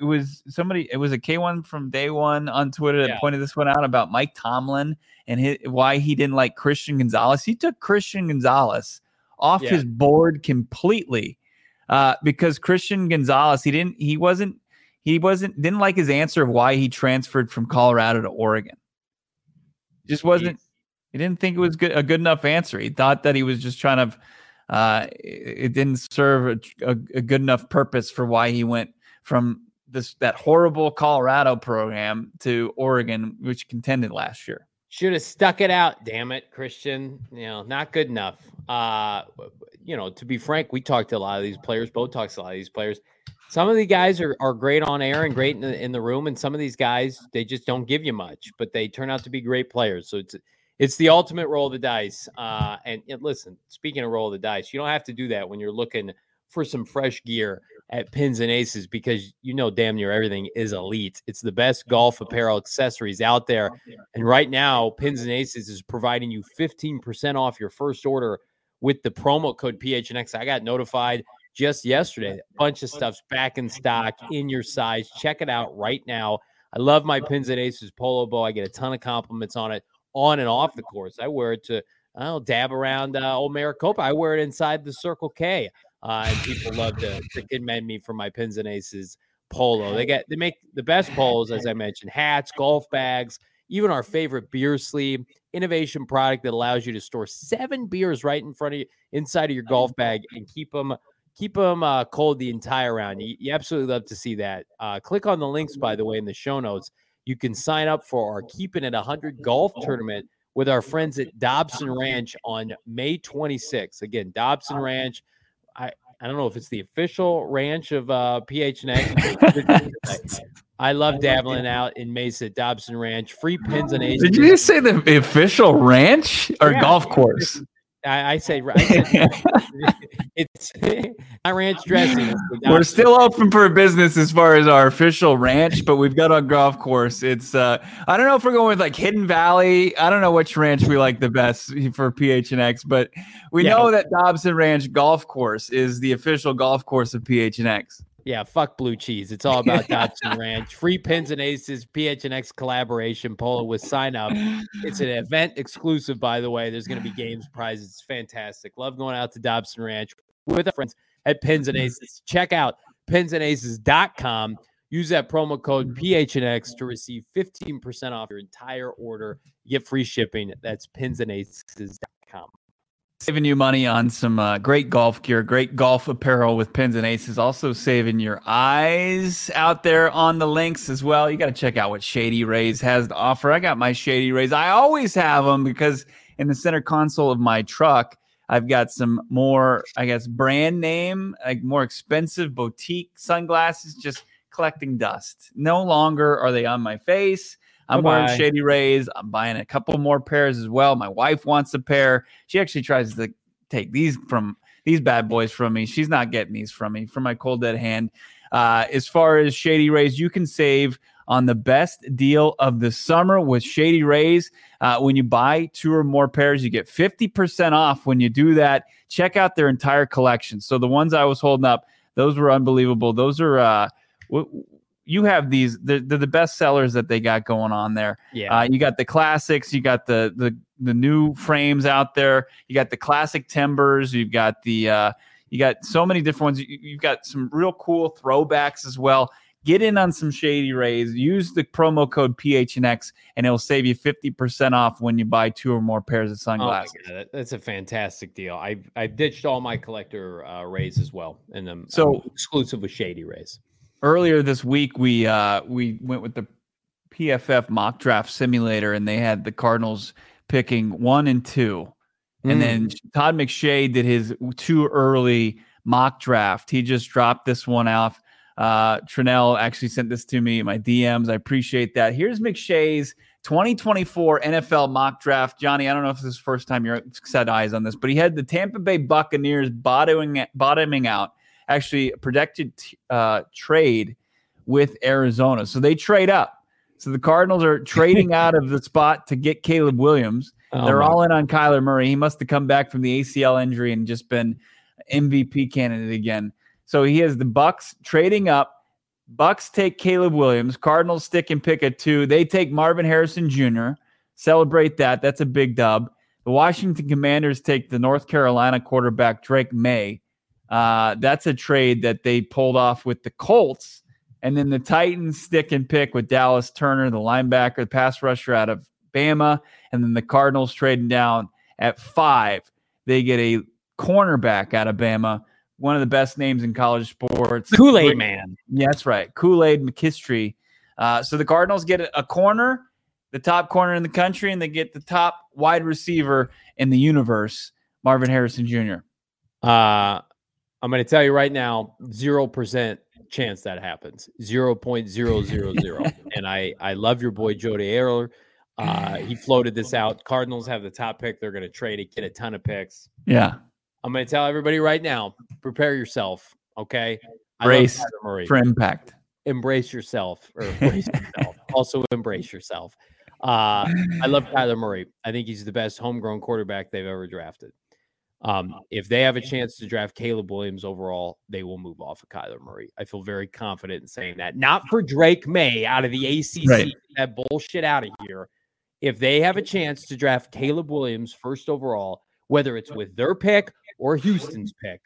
Speaker 2: it was somebody. It was a K one from day one on Twitter that
Speaker 1: Yeah.
Speaker 2: pointed this one out about Mike Tomlin and his, why he didn't like Christian Gonzalez. He took Christian Gonzalez off
Speaker 1: Yeah.
Speaker 2: his board completely uh, because Christian Gonzalez he didn't he wasn't he wasn't didn't like his answer of why he transferred from Colorado to Oregon. Just wasn't he didn't think it was good, a good enough answer. He thought that he was just trying to uh, it it didn't serve a, a, a good enough purpose for why he went from this that horrible Colorado program to Oregon, which contended last year.
Speaker 1: Should have stuck it out, damn it, Christian. You know, not good enough. Uh, you know, to be frank, we talked to a lot of these players. Bo talks to a lot of these players. Some of the guys are, are great on air and great in the, in the room, and some of these guys they just don't give you much, but they turn out to be great players. So it's it's the ultimate roll of the dice. Uh, and, and listen, speaking of roll of the dice, you don't have to do that when you're looking for some fresh gear at Pins and Aces because you know damn near everything is elite. It's the best golf apparel accessories out there. And right now, Pins and Aces is providing you 15% off your first order with the promo code PHNX. I got notified just yesterday. A bunch of stuff's back in stock in your size. Check it out right (laughs) now. I love my Pins and Aces polo bow. I get a ton of compliments on it on and off the course. I wear it to, I don't dab around uh, old Maricopa. I wear it inside the Circle K. Uh, and people love to, to commend me for my Pins and Aces polo. They get they make the best polos, as I mentioned, hats, golf bags, even our favorite beer sleeve, innovation product that allows you to store seven beers right in front of you inside of your golf bag and keep them keep them uh, cold the entire round. You, you absolutely love to see that. Uh, click on the links, by the way, in the show notes. You can sign up for our Keeping It 100 golf tournament with our friends at Dobson Ranch on May 26th. Again, Dobson Ranch. I, I don't know if it's the official ranch of uh, PHNX. (laughs) (laughs) I love dabbling out in Mesa Dobson Ranch. Free pins and aces.
Speaker 2: Did you just say the official ranch or
Speaker 1: Yeah.
Speaker 2: golf course?
Speaker 1: I, I say, I say (laughs) it's (laughs) not ranch dressing.
Speaker 2: We're still open for business as far as our official ranch, but we've got a golf course. It's uh I don't know if we're going with like Hidden Valley. I don't know which ranch we like the best (laughs) for PHNX, but we
Speaker 1: Yeah.
Speaker 2: know that Dobson Ranch Golf Course is the official golf course of PHNX.
Speaker 1: Yeah, fuck blue cheese. It's all about (laughs) Dobson Ranch. Free pins and aces, PHNX collaboration, polo with sign up. It's an event exclusive, by the way. There's going to be games, (sighs) prizes. It's fantastic. Love going out to Dobson Ranch with our friends at Pins and Aces. Check out pinsandaces.com. Use that promo code mm-hmm. PHNX to receive 15% off your entire order. Get free shipping. That's pinsandaces.com.
Speaker 2: Saving you money on some uh, great golf gear, great golf apparel with pins and aces. Also saving your eyes out there on the links as well. You got to check out what Shady Rays has to offer. I got my Shady Rays. I always have them because in the center console of my truck, I've got some more, I guess, brand name, like more expensive boutique sunglasses, just collecting dust. No longer are they on my face. I'm
Speaker 1: Bye-bye.
Speaker 2: wearing Shady Rays. I'm buying a couple more pairs as well. My wife wants a pair. She actually tries to take these from these bad boys from me. She's not getting these from me from my cold dead hand. Uh, as far as Shady Rays, you can save on the best deal of the summer with Shady Rays. Uh, when you buy two or more pairs, you get 50% off when you do that. Check out their entire collection. So the ones I was holding up, those were unbelievable. Those are, uh, w- you have these, they're, they're the best sellers that they got going on there.
Speaker 1: Yeah.
Speaker 2: Uh, you got the classics, you got the the the new frames out there, you got the classic timbers, you've got the uh, you got so many different ones. You, you've got some real cool throwbacks as well. Get in on some shady rays. Use the promo code PHNX, and it'll save you fifty percent off when you buy two or more pairs of
Speaker 1: Oh
Speaker 2: sunglasses.
Speaker 1: God, that's a fantastic deal. I I ditched all my collector uh, rays as well, and I'm
Speaker 2: So-
Speaker 1: I'm exclusive with Shady Rays.
Speaker 2: Earlier this week we uh we went with the PFF mock draft simulator and they had the Cardinals picking 1 and 2 and then Todd McShay did his too early mock draft. He just dropped this one off. Uh Trinell actually sent this to me in my DMs. I appreciate that. Here's McShay's 2024 NFL mock draft. Johnny, I don't know if this is the first time you're set eyes on this, but he had the Tampa Bay Buccaneers bottoming bottoming out actually a projected uh, trade with Arizona. So they trade up. So the Cardinals are trading (laughs) out of the spot to get Caleb Williams.
Speaker 1: Oh
Speaker 2: They're
Speaker 1: my-
Speaker 2: all in on Kyler Murray. He must have come back from the ACL injury and just been MVP candidate again. So he has the Bucks trading up. Bucks take Caleb Williams. Cardinals stick and pick at two. They take Marvin Harrison Jr. Celebrate that. That's a big dub. The Washington Commanders take the North Carolina quarterback Drake Maye. Uh, that's a trade that they pulled off with the Colts. And then the Titans stick and pick with Dallas Turner, the linebacker, the pass rusher out of Bama. And then the Cardinals trading down at five. They get a cornerback out of Bama, one of the best names in college sports.
Speaker 1: Kool Aid Man.
Speaker 2: Yeah, that's right. Kool Aid McKinstry. Uh, so the Cardinals get a, a corner, the top corner in the country, and they get the top wide receiver in the universe, Marvin Harrison Jr.
Speaker 1: Uh, I'm going to tell you right now, zero percent chance that happens. Zero point zero zero zero. (laughs) and I I love your boy Jody Ayler. Uh, he floated this out. Cardinals have the top pick. They're going to trade it, get a ton of picks.
Speaker 2: Yeah.
Speaker 1: I'm going to tell everybody right now, prepare yourself. Okay.
Speaker 2: Brace. For impact.
Speaker 1: embrace yourself or (laughs) embrace yourself. Also embrace yourself. Uh, I love Kyler Murray. I think he's the best homegrown quarterback they've ever drafted. Um, if they have a chance to draft Caleb Williams overall, they will move off of Kyler Murray. I feel very confident in saying that. Not for Drake Maye out of the ACC.
Speaker 2: Right.
Speaker 1: That bullshit out of here. If they have a chance to draft Caleb Williams first overall, whether it's with their pick or Houston's pick,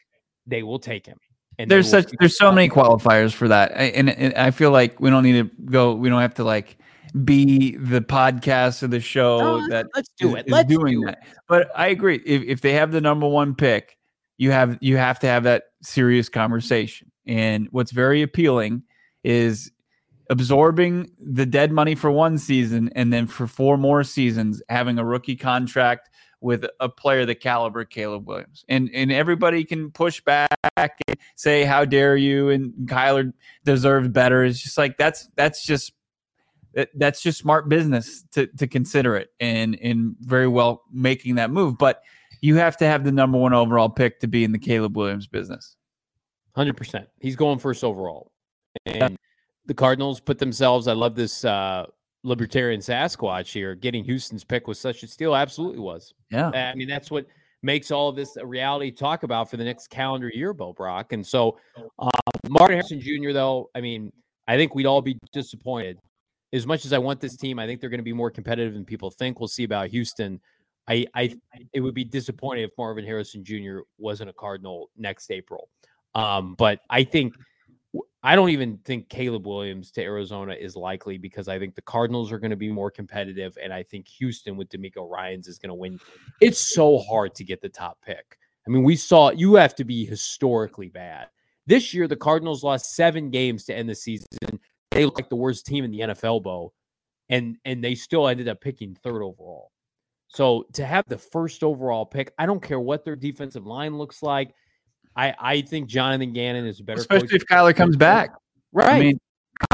Speaker 1: they will take him. And
Speaker 2: There's such there's so many qualifiers for that. I- And, and I feel like we don't need to go we don't have to like be the podcast or the show
Speaker 1: oh, No,
Speaker 2: that
Speaker 1: let's do it.
Speaker 2: is
Speaker 1: Let's
Speaker 2: doing
Speaker 1: do
Speaker 2: that. But I agree. If, if they have the number one pick, you have you have to have that serious conversation. And what's very appealing is absorbing the dead money for one season and then for four more seasons having a rookie contract with a player the caliber Caleb Williams. And and everybody can push back and say how dare you and Kyler deserves better. It's just like that's that's just that, that's just smart business to to consider it and and very well making that move. But you have to have the number one overall pick to be in the Caleb Williams business.
Speaker 1: Hundred percent. He's going first overall, and the Cardinals put themselves. I love this uh, libertarian Sasquatch here. Getting Houston's pick was such a steal. Absolutely was.
Speaker 2: Yeah.
Speaker 1: I mean, that's what makes all of this a reality to talk about for the next calendar year, Bo Brock. And so, uh, Martin Harrison Jr. Though, I mean, I think we'd all be disappointed. As much as I want this team, I think they're going to be more competitive than people think. We'll see about Houston. I, I, it would be disappointing if Marvin Harrison Jr. wasn't a Cardinal next April. Um, but I think I don't even think Caleb Williams to Arizona is likely because I think the Cardinals are going to be more competitive, and I think Houston with DeMeco Ryans is going to win. It's so hard to get the top pick. I mean, we saw you have to be historically bad. This year, the Cardinals lost seven games to end the season. They look like the worst team in the NFL, Bo, and and they still ended up picking third overall. So to have the first overall pick, I don't care what their defensive line looks like. I, I think Jonathan Gannon is a better
Speaker 2: especially
Speaker 1: coach.
Speaker 2: if Kyler comes back.
Speaker 1: Right.
Speaker 2: I mean,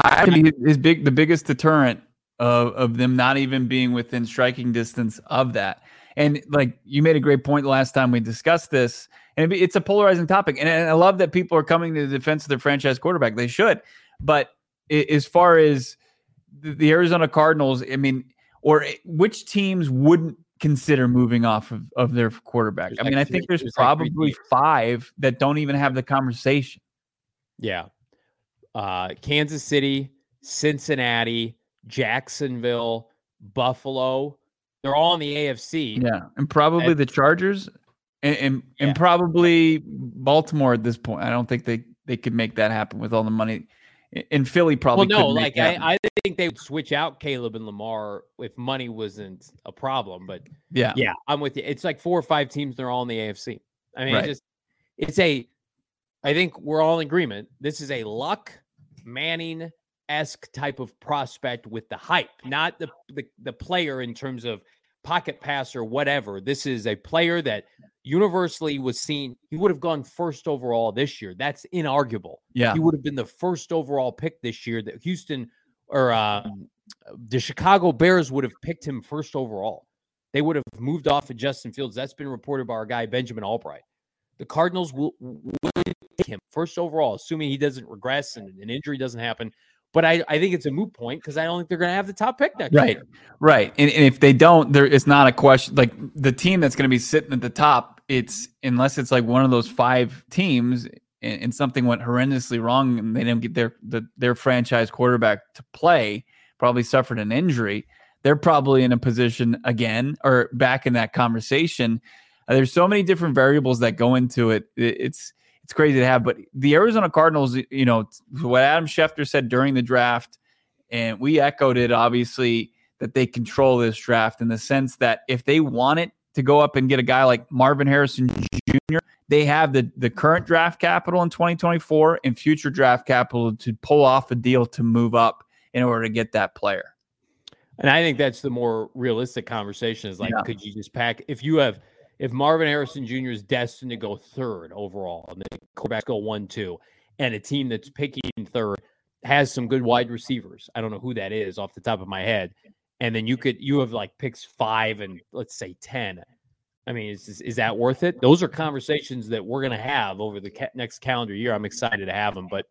Speaker 2: I mean, his big the biggest deterrent of of them not even being within striking distance of that. And like you made a great point last time we discussed this, and it's a polarizing topic. And, I love that people are coming to the defense of their franchise quarterback. They should, but as far as the Arizona Cardinals, I mean, or which teams wouldn't consider moving off of, of their quarterback?
Speaker 1: There's
Speaker 2: I mean,
Speaker 1: like
Speaker 2: I
Speaker 1: three-
Speaker 2: think there's
Speaker 1: there's
Speaker 2: probably
Speaker 1: teams.
Speaker 2: five that don't even have the conversation.
Speaker 1: Yeah. Uh, Kansas City, Cincinnati, Jacksonville, Buffalo. They're all in the AFC.
Speaker 2: Yeah, and probably
Speaker 1: And-
Speaker 2: the Chargers, and and,
Speaker 1: Yeah.
Speaker 2: and probably Baltimore at this point. I don't think they they could make that happen with all the money. In Philly, probably.
Speaker 1: Well,
Speaker 2: probably.
Speaker 1: no, like. I, I think they would switch out Caleb and Lamar if money wasn't a problem. But
Speaker 2: yeah,
Speaker 1: yeah, I'm with you. It's like four or five teams. They're all in the AFC. I mean,
Speaker 2: Right.
Speaker 1: it's just it's a. I think we're all in agreement. This is a Luck Manning esque type of prospect with the hype, not the, the the player in terms of pocket pass or whatever. This is a player that universally was seen. He would have gone first overall this year. That's inarguable.
Speaker 2: yeah,
Speaker 1: He would have been the first overall pick this year. That Houston or um, the Chicago Bears would have picked him first overall. They would have moved off of Justin Fields. That's been reported by our guy Benjamin Albright. The Cardinals will, will take him first overall, assuming he doesn't regress and an injury doesn't happen. But I, I think it's a moot point because I don't think they're going to have the top pick next
Speaker 2: right,
Speaker 1: year.
Speaker 2: right. And, and if they don't, there it's not a question. Like the team that's going to be sitting at the top, it's unless it's like one of those five teams, and, and something went horrendously wrong, and they didn't get their the, their franchise quarterback to play, probably suffered an injury. They're probably in a position again or back in that conversation. Uh, there's so many different variables that go into it. It- It's it's crazy to have, but the Arizona Cardinals, you know, what Adam Schefter said during the draft, and we echoed it obviously that they control this draft in the sense that if they want it to go up and get a guy like Marvin Harrison Jr., they have the the current draft capital in 2024 and future draft capital to pull off a deal to move up in order to get that player.
Speaker 1: And I think that's the more realistic conversation is like,
Speaker 2: Yeah.
Speaker 1: could you just pack if you have if Marvin Harrison Jr. is destined to go third overall and the quarterbacks go one, two, and a team that's picking third has some good wide receivers. I don't know who that is off the top of my head. And then you could you have like picks five and let's say ten. I mean, is is, that worth it? Those are conversations that we're going to have over the ca- next calendar year. I'm excited to have them, but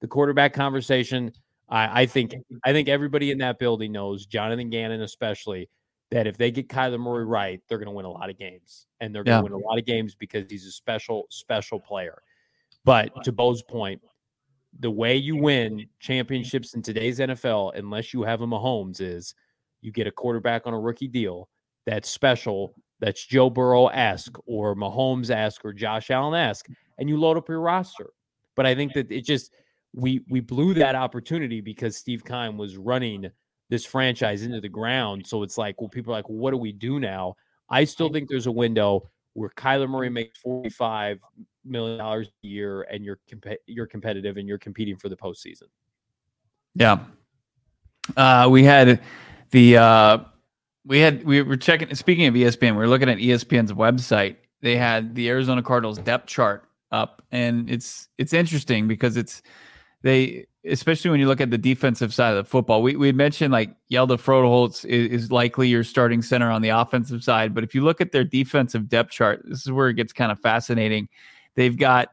Speaker 1: the quarterback conversation, I, I think I think everybody in that building knows, Jonathan Gannon especially, that if they get Kyler Murray right, they're going to win a lot of games, and they're going
Speaker 2: Yeah.
Speaker 1: to win a lot of games because he's a special special player. But to Bo's point, the way you win championships in today's NFL, unless you have a Mahomes, is you get a quarterback on a rookie deal that's special, that's Joe Burrow esque or Mahomes esque or Josh Allen esque, and you load up your roster. But I think that it just we we blew that opportunity because Steve Keim was running this franchise into the ground. So it's like, well, people are like, what do we do now? I still think there's a window where Kyler Murray makes forty five million dollars a year, and you're comp- you're competitive and you're competing for the postseason.
Speaker 2: Yeah. Uh, we had the uh, we had we were checking. Speaking of ESPN, we were looking at ESPN's website. They had the Arizona Cardinals depth chart up, and it's it's interesting because it's they especially when you look at the defensive side of the football. We we mentioned like Hjalte Froholdt is, is likely your starting center on the offensive side, but if you look at their defensive depth chart, this is where it gets kind of fascinating. They've got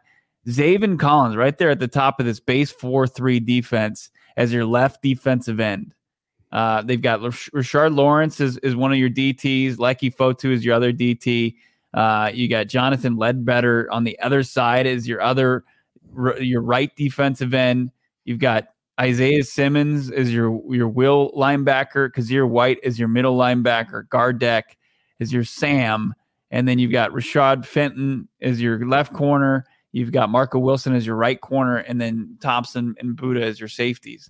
Speaker 2: Zaven Collins right there at the top of this base four three defense as your left defensive end. Uh, they've got Rashard Lawrence is, is one of your DTs. Leki Fotu is your other DT. Uh, you got Jonathan Ledbetter on the other side as your other your right defensive end. You've got Isaiah Simmons as your your will linebacker. Kyzir White as your middle linebacker. Gardeck as your Sam, and then you've got Rashad Fenton as your left corner. You've got Marco Wilson as your right corner, and then Thompson and Budda as your safeties.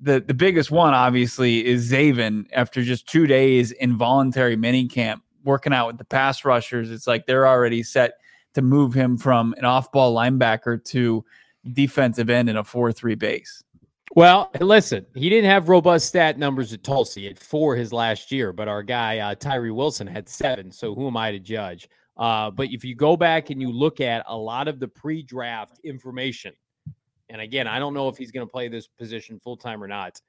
Speaker 2: The the biggest one, obviously, is Zaven. After just two days in voluntary mini camp, working out with the pass rushers, it's like they're already set to move him from an off ball linebacker to defensive end in a four three base.
Speaker 1: Well, listen, he didn't have robust stat numbers at Tulsa had four his last year, but our guy uh, Tyree Wilson had seven. So who am I to judge? Uh, but if you go back and you look at a lot of the pre-draft information, and again, I don't know if he's going to play this position full time or not.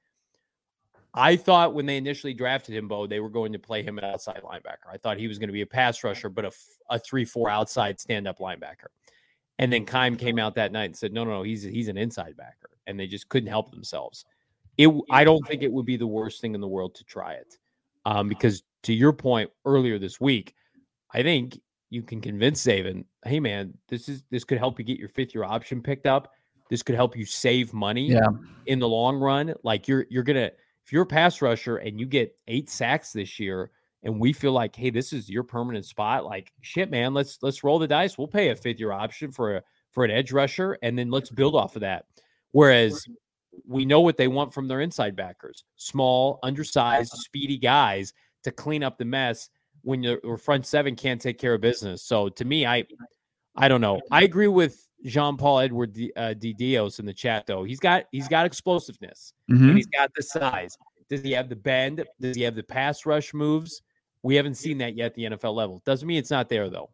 Speaker 1: I thought when they initially drafted him, Bo, they were going to play him at outside linebacker. I thought he was going to be a pass rusher, but a, a three-four outside stand-up linebacker. And then Keim came out that night and said, "No, no, no, he's he's an inside backer," and they just couldn't help themselves. It, I don't think it would be the worst thing in the world to try it, um, because to your point earlier this week, I think you can convince Zaven, "Hey, man, this is this could help you get your fifth-year option picked up. This could help you save money
Speaker 2: Yeah.
Speaker 1: in the long run. Like you're you're gonna if you're a pass rusher and you get eight sacks this year." And we feel like, hey, this is your permanent spot. Like, shit, man, let's let's roll the dice. We'll pay a fifth year option for a for an edge rusher, and then let's build off of that. Whereas we know what they want from their inside backers small, undersized, speedy guys to clean up the mess when your front seven can't take care of business. So to me, I I don't know. I agree with Jean Paul Edward D, uh. Dios in the chat though. He's got he's got explosiveness
Speaker 2: Mhm.
Speaker 1: and he's got the size. Does he have the bend? Does he have the pass rush moves? We haven't seen that yet at the NFL level. Doesn't mean it's not there though.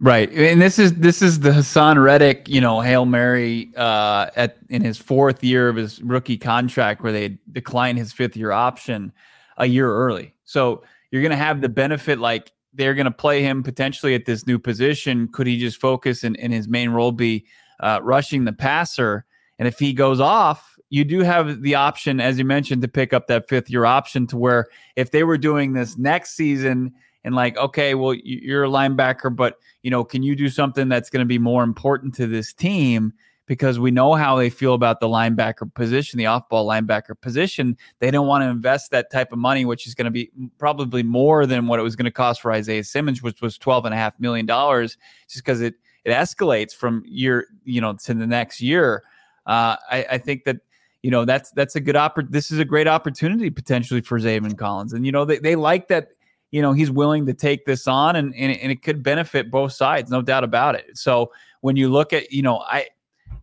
Speaker 2: Right. And this is this is the Haason Reddick, you know, Hail Mary uh at in his fourth year of his rookie contract where they declined his fifth year option a year early. So you're gonna have the benefit like they're gonna play him potentially at this new position. Could he just focus and, and his main role be uh rushing the passer? And if he goes off, you do have the option, as you mentioned, to pick up that fifth year option to where if they were doing this next season and like, okay, well, you- you're a linebacker, but you know, can you do something that's going to be more important to this team? Because we know how they feel about the linebacker position, the off-ball linebacker position. They don't want to invest that type of money, which is going to be probably more than what it was going to cost for Isaiah Simmons, which was twelve and a half million dollars, just because it it escalates from year, you know, to the next year. Uh, I, I think that you know that's that's a good oppor- This is a great opportunity potentially for Zaven Collins, and you know they, they like that. You know he's willing to take this on, and, and and it could benefit both sides, no doubt about it. So when you look at, you know, I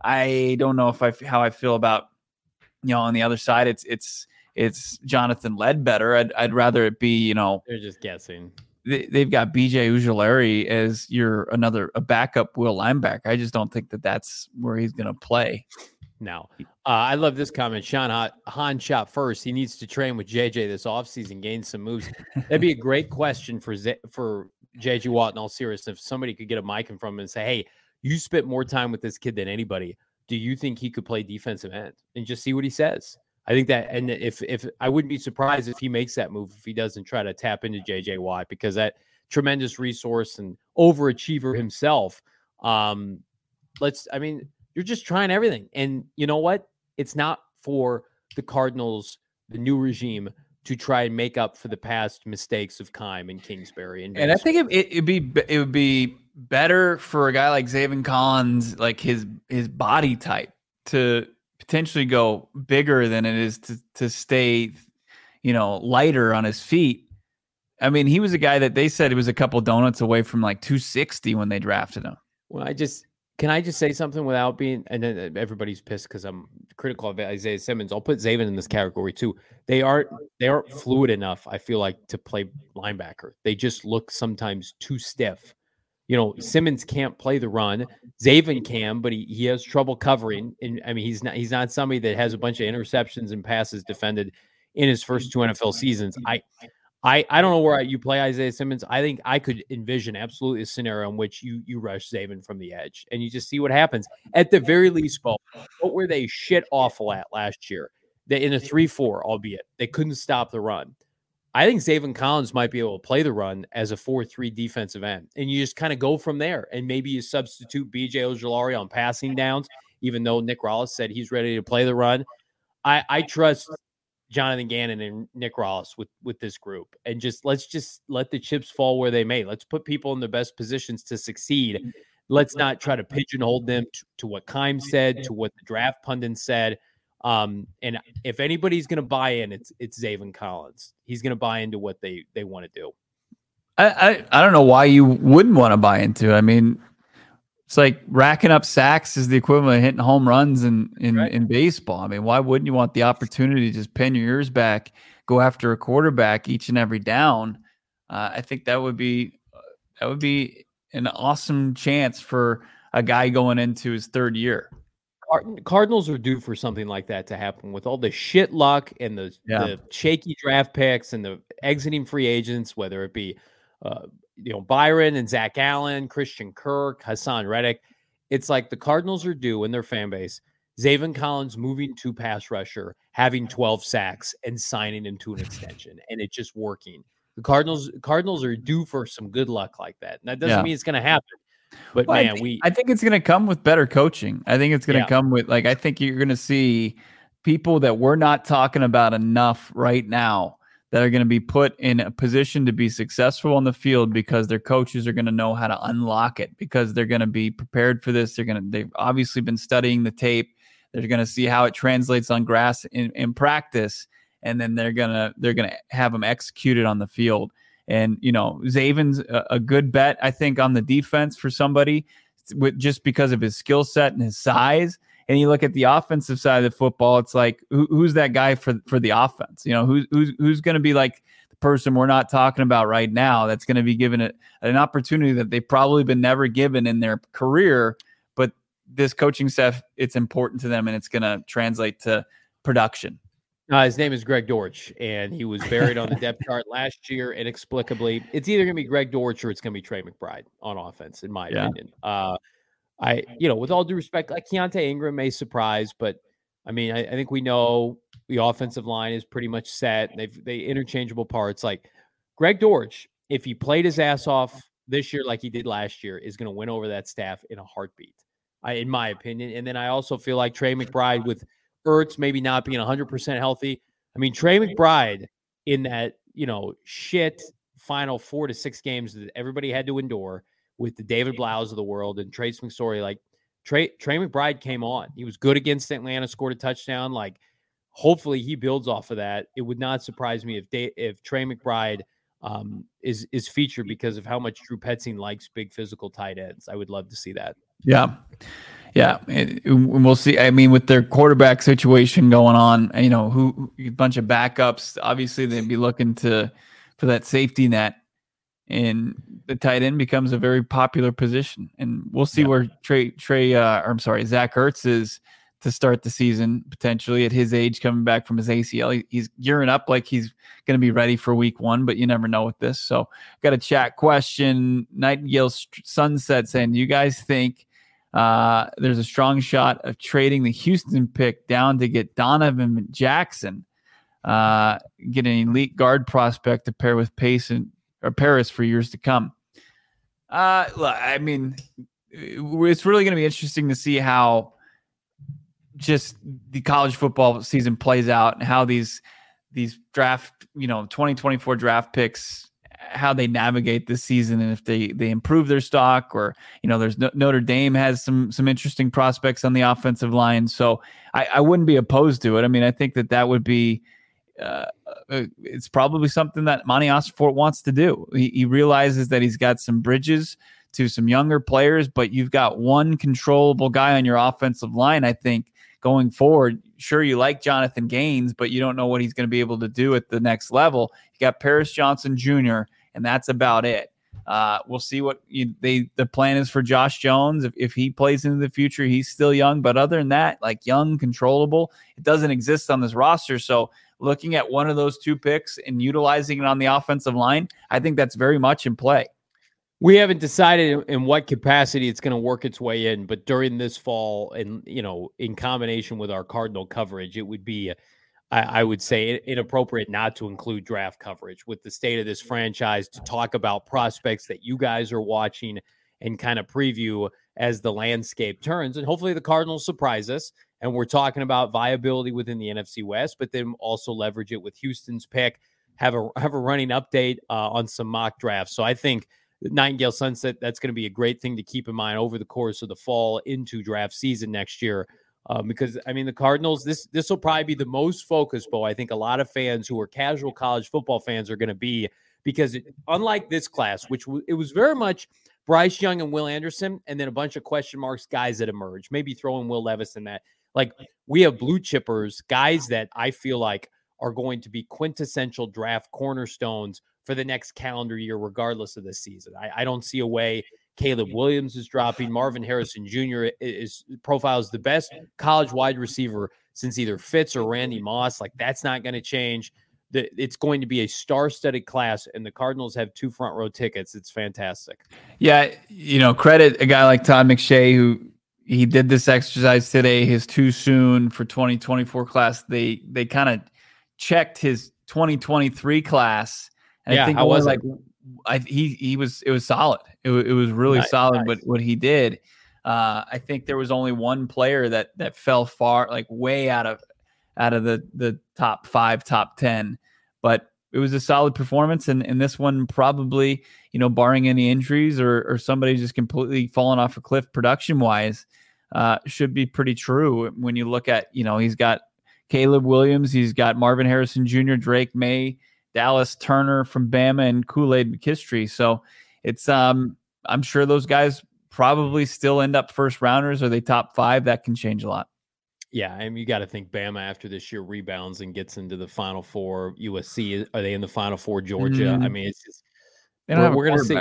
Speaker 2: I don't know if I how I feel about, you know, on the other side, it's it's it's Jonathan Ledbetter. I'd I'd rather it be, you know,
Speaker 1: They're just guessing.
Speaker 2: they, they've got BJ Ojulari as your another a backup will linebacker. I just don't think that that's where he's going to play.
Speaker 1: Now, uh, I love this comment. Sean Han, shot first. He needs to train with JJ this offseason, gain some moves. That'd be a great question for Z- for JJ Watt. In all seriousness, if somebody could get a mic in from him and say, "Hey, you spent more time with this kid than anybody. Do you think he could play defensive end?" And just see what he says. I think that, and if if I wouldn't be surprised if he makes that move if he doesn't try to tap into JJ Watt because that tremendous resource and overachiever himself. Um, let's. I mean, you're just trying everything, and you know what? It's not for the Cardinals, the new regime, to try and make up for the past mistakes of Keim and Kingsbury. And,
Speaker 2: And I think it, be be- it would be better for a guy like Zaven Collins, like his his body type, to potentially go bigger than it is to to stay, you know, lighter on his feet. I mean, he was a guy that they said he was a couple donuts away from like 260 when they drafted him.
Speaker 1: Well, I just can I just say something without being and then uh, everybody's pissed because I'm critical of Isaiah Simmons. I'll put Zaven in this category too. They aren't they aren't fluid enough, I feel like, to play linebacker. They just look sometimes too stiff. You know, Simmons can't play the run. Zaven can, but he, he has trouble covering. And I mean, he's not he's not somebody that has a bunch of interceptions and passes defended in his first two NFL seasons. I I, I don't know where you play Isaiah Simmons. I think I could envision absolutely a scenario in which you you rush Zaven from the edge and you just see what happens. At the very least, Bo, what were they shit awful at last year? They in a three four, albeit they couldn't stop the run. I think Zaven Collins might be able to play the run as a four three defensive end, and you just kind of go from there. And maybe you substitute BJ Ojulari on passing downs, even though Nick Rallis said he's ready to play the run. I, I trust Jonathan Gannon and Nick Rallis with with this group, and just let's just let the chips fall where they may. Let's put people in the best positions to succeed. Let's not try to pigeonhole them to, to what Keim said, to what the draft pundits said. Um, and if anybody's going to buy in, it's it's Zaven Collins. He's going to buy into what they they want to do.
Speaker 2: I, I I don't know why you wouldn't want to buy into. I mean, It's like racking up sacks is the equivalent of hitting home runs in in, right. in baseball. I mean, why wouldn't you want the opportunity to just pin your ears back, go after a quarterback each and every down? Uh, I think that would be that would be an awesome chance for a guy going into his third year.
Speaker 1: Cardinals are due for something like that to happen with all the shit luck and the, yeah. the shaky draft picks and the exiting free agents, whether it be uh, you know Byron and Zach Allen, Christian Kirk, Haason Reddick. It's like the Cardinals are due in their fan base. Zaven Collins moving to pass rusher, having 12 sacks, and signing into an extension, and it's just working. The Cardinals Cardinals are due for some good luck like that. And that doesn't yeah. mean it's going to happen. But well, man,
Speaker 2: I
Speaker 1: think, we
Speaker 2: I think it's going to come with better coaching. I think it's going to yeah. come with like I think you're going to see people that we're not talking about enough right now that are going to be put in a position to be successful on the field because their coaches are going to know how to unlock it because they're going to be prepared for this. They're going to they've obviously been studying the tape. They're going to see how it translates on grass in, in practice, and then they're gonna they're gonna have them executed on the field. And you know, Zaven's a, a good bet, I think, on the defense for somebody with just because of his skill set and his size and you look at the offensive side of the football, it's like who, who's that guy for for the offense? You know, who's who's who's going to be like the person we're not talking about right now that's going to be given it an opportunity that they've probably been never given in their career, but this coaching staff, it's important to them and it's going to translate to production.
Speaker 1: Uh, his name is Greg Dortch, and he was buried on the depth (laughs) chart last year inexplicably. It's either going to be Greg Dortch or it's going to be Trey McBride on offense, in my yeah. opinion. Uh, I, you know, with all due respect, like Keaontay Ingram may surprise, but I mean, I, I, think we know the offensive line is pretty much set. They've they interchangeable parts. Like Greg Dortch, if he played his ass off this year like he did last year, is going to win over that staff in a heartbeat, I, in my opinion. And then I also feel like Trey McBride with Ertz maybe not being 100% healthy. I mean, Trey McBride in that, you know, shit final four to six games that everybody had to endure with the David Blough of the world and Trace McSorley. Like Trey Trey McBride came on. He was good against Atlanta, scored a touchdown. Like hopefully he builds off of that. It would not surprise me if they, if Trey McBride um, is is featured because of how much Drew Petzing likes big physical tight ends. I would love to see that.
Speaker 2: Yeah. Yeah, and we'll see. I mean, with their quarterback situation going on, you know, who a bunch of backups. Obviously, they'd be looking to for that safety net and the tight end becomes a very popular position. And we'll see where Trey Trey uh, or I'm sorry, Zach Ertz is to start the season potentially at his age, coming back from his ACL. He, he's gearing up like he's going to be ready for Week One, but you never know with this. So, got a chat question. Nightingale Sunset saying, "Do you guys think?" Uh, there's a strong shot of trading the Houston pick down to get Donovan Jackson, uh, get an elite guard prospect to pair with Pace and or Paris for years to come. Uh, I mean, it's really going to be interesting to see how just the college football season plays out and how these these draft, you know, 2024 draft picks how they navigate this season and if they they improve their stock or you know there's no, Notre Dame has some some interesting prospects on the offensive line so I, I wouldn't be opposed to it I mean I think that that would be uh, it's probably something that Monti Ossenfort wants to do. He, he, realizes that he's got some bridges to some younger players, but you've got one controllable guy on your offensive line. I think going forward, sure you like Jonathan Gaines, but you don't know what he's going to be able to do at the next level. You got Paris Johnson Jr., and that's about it. Uh, we'll see what you, they the plan is for Josh Jones. If, if he plays into the future, he's still young. But other than that, like young, controllable, it doesn't exist on this roster. So looking at one of those two picks and utilizing it on the offensive line, I think that's very much in play.
Speaker 1: We haven't decided in what capacity it's going to work its way in, but during this fall, and you know, in combination with our Cardinal coverage, it would be, I, I would say, inappropriate not to include draft coverage with the state of this franchise to talk about prospects that you guys are watching and kind of preview as the landscape turns. And hopefully, the Cardinals surprise us and we're talking about viability within the NFC West, but then also leverage it with Houston's pick. Have a have a running update uh, on some mock drafts. So I think Nightingale Sunset that's going to be a great thing to keep in mind over the course of the fall into draft season next year. Um, because I mean the Cardinals this this will probably be the most focused, Bo. I think a lot of fans who are casual college football fans are going to be because it, unlike this class, which w- it was very much Bryce Young and Will Anderson, and then a bunch of question marks, guys that emerge. Maybe throw in Will Levis in that. Like we have blue chippers, guys that I feel like are going to be quintessential draft cornerstones for the next calendar year, regardless of the season. I, I don't see a way Caleb Williams is dropping. Marvin Harrison Jr. is, is profiles the best college wide receiver since either Fitz or Randy Moss. Like that's not going to change. The, it's going to be a star-studded class, and the Cardinals have two front row tickets. It's fantastic.
Speaker 2: Yeah, you know, credit a guy like Todd McShay who he did this exercise today. His too soon for 2024 class. They they kind of checked his 2023 class, and
Speaker 1: yeah,
Speaker 2: I think
Speaker 1: I was
Speaker 2: like I, he he was it was solid. It, it was really
Speaker 1: nice,
Speaker 2: solid
Speaker 1: nice.
Speaker 2: what what he did. Uh, I think there was only one player that that fell far, like way out of out of the the top five, top ten, but it was a solid performance. And and this one probably, you know, barring any injuries or or somebody just completely falling off a cliff production wise, uh, should be pretty true when you look at you know he's got Caleb Williams, he's got Marvin Harrison Jr., Drake Maye, Dallas Turner from Bama, and Kool Aid McKinstry. So it's um I'm sure those guys probably still end up first rounders. Are they top five? That can change a lot.
Speaker 1: Yeah, I mean, you got to think Bama after this year rebounds and gets into the Final Four. USC are they in the Final Four? Georgia. Mm. I mean, it's just
Speaker 2: we're, we're going to see.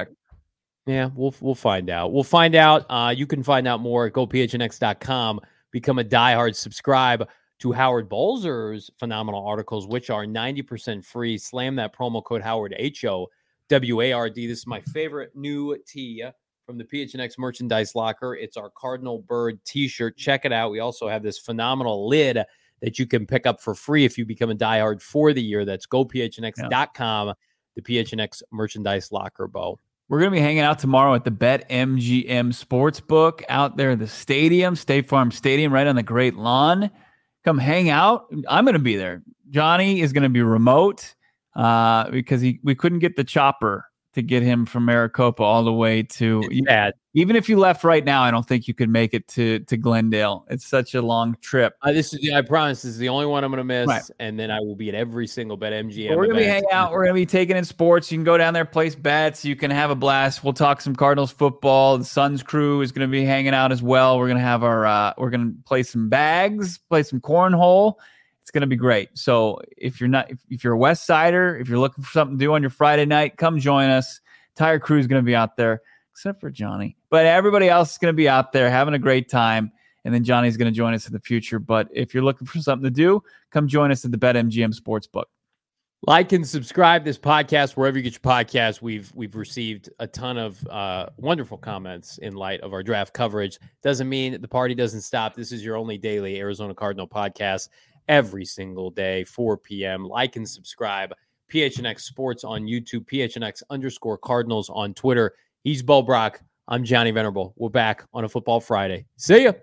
Speaker 1: Yeah, we'll we'll find out. We'll find out. Uh, you can find out more at gophnx.com. Become a diehard. Subscribe to Howard Balzer's phenomenal articles, which are 90% free. Slam that promo code Howard H O W A R D. This is my favorite new tee from the PHNX merchandise locker. It's our Cardinal Bird t shirt. Check it out. We also have this phenomenal lid that you can pick up for free if you become a diehard for the year. That's gophnx.com, yeah. the PHNX merchandise locker, Bo.
Speaker 2: We're going to be hanging out tomorrow at the Bet MGM Sportsbook out there at the stadium, State Farm Stadium, right on the Great Lawn. Come hang out. I'm going to be there. Johnny is going to be remote uh, because he we couldn't get the chopper to get him from Maricopa all the way to
Speaker 1: yeah.
Speaker 2: Even if you left right now, I don't think you could make it to to Glendale. It's such a long trip.
Speaker 1: Uh, this is I promise this is the only one I'm going to miss, right. and then I will be at every single bet MGM.
Speaker 2: We're going to be hanging out. We're going to be taking in sports. You can go down there, place bets. You can have a blast. We'll talk some Cardinals football. The Suns crew is going to be hanging out as well. We're going to have our uh, we're going to play some bags, play some cornhole. It's going to be great. So if you're not, if, if, you're a West Sider, if you're looking for something to do on your Friday night, come join us. Entire crew is going to be out there, except for Johnny. But everybody else is going to be out there having a great time. And then Johnny's going to join us in the future. But if you're looking for something to do, come join us at the BetMGM Sportsbook.
Speaker 1: Like and subscribe this podcast wherever you get your podcast. We've we've received a ton of uh, wonderful comments in light of our draft coverage. Doesn't mean the party doesn't stop. This is your only daily Arizona Cardinal podcast every single day, 4 p.m. Like and subscribe. PHNX Sports on YouTube, PHNX underscore Cardinals on Twitter. He's Bo Brock. I'm Johnny Venerable. We're back on a Football Friday. See ya.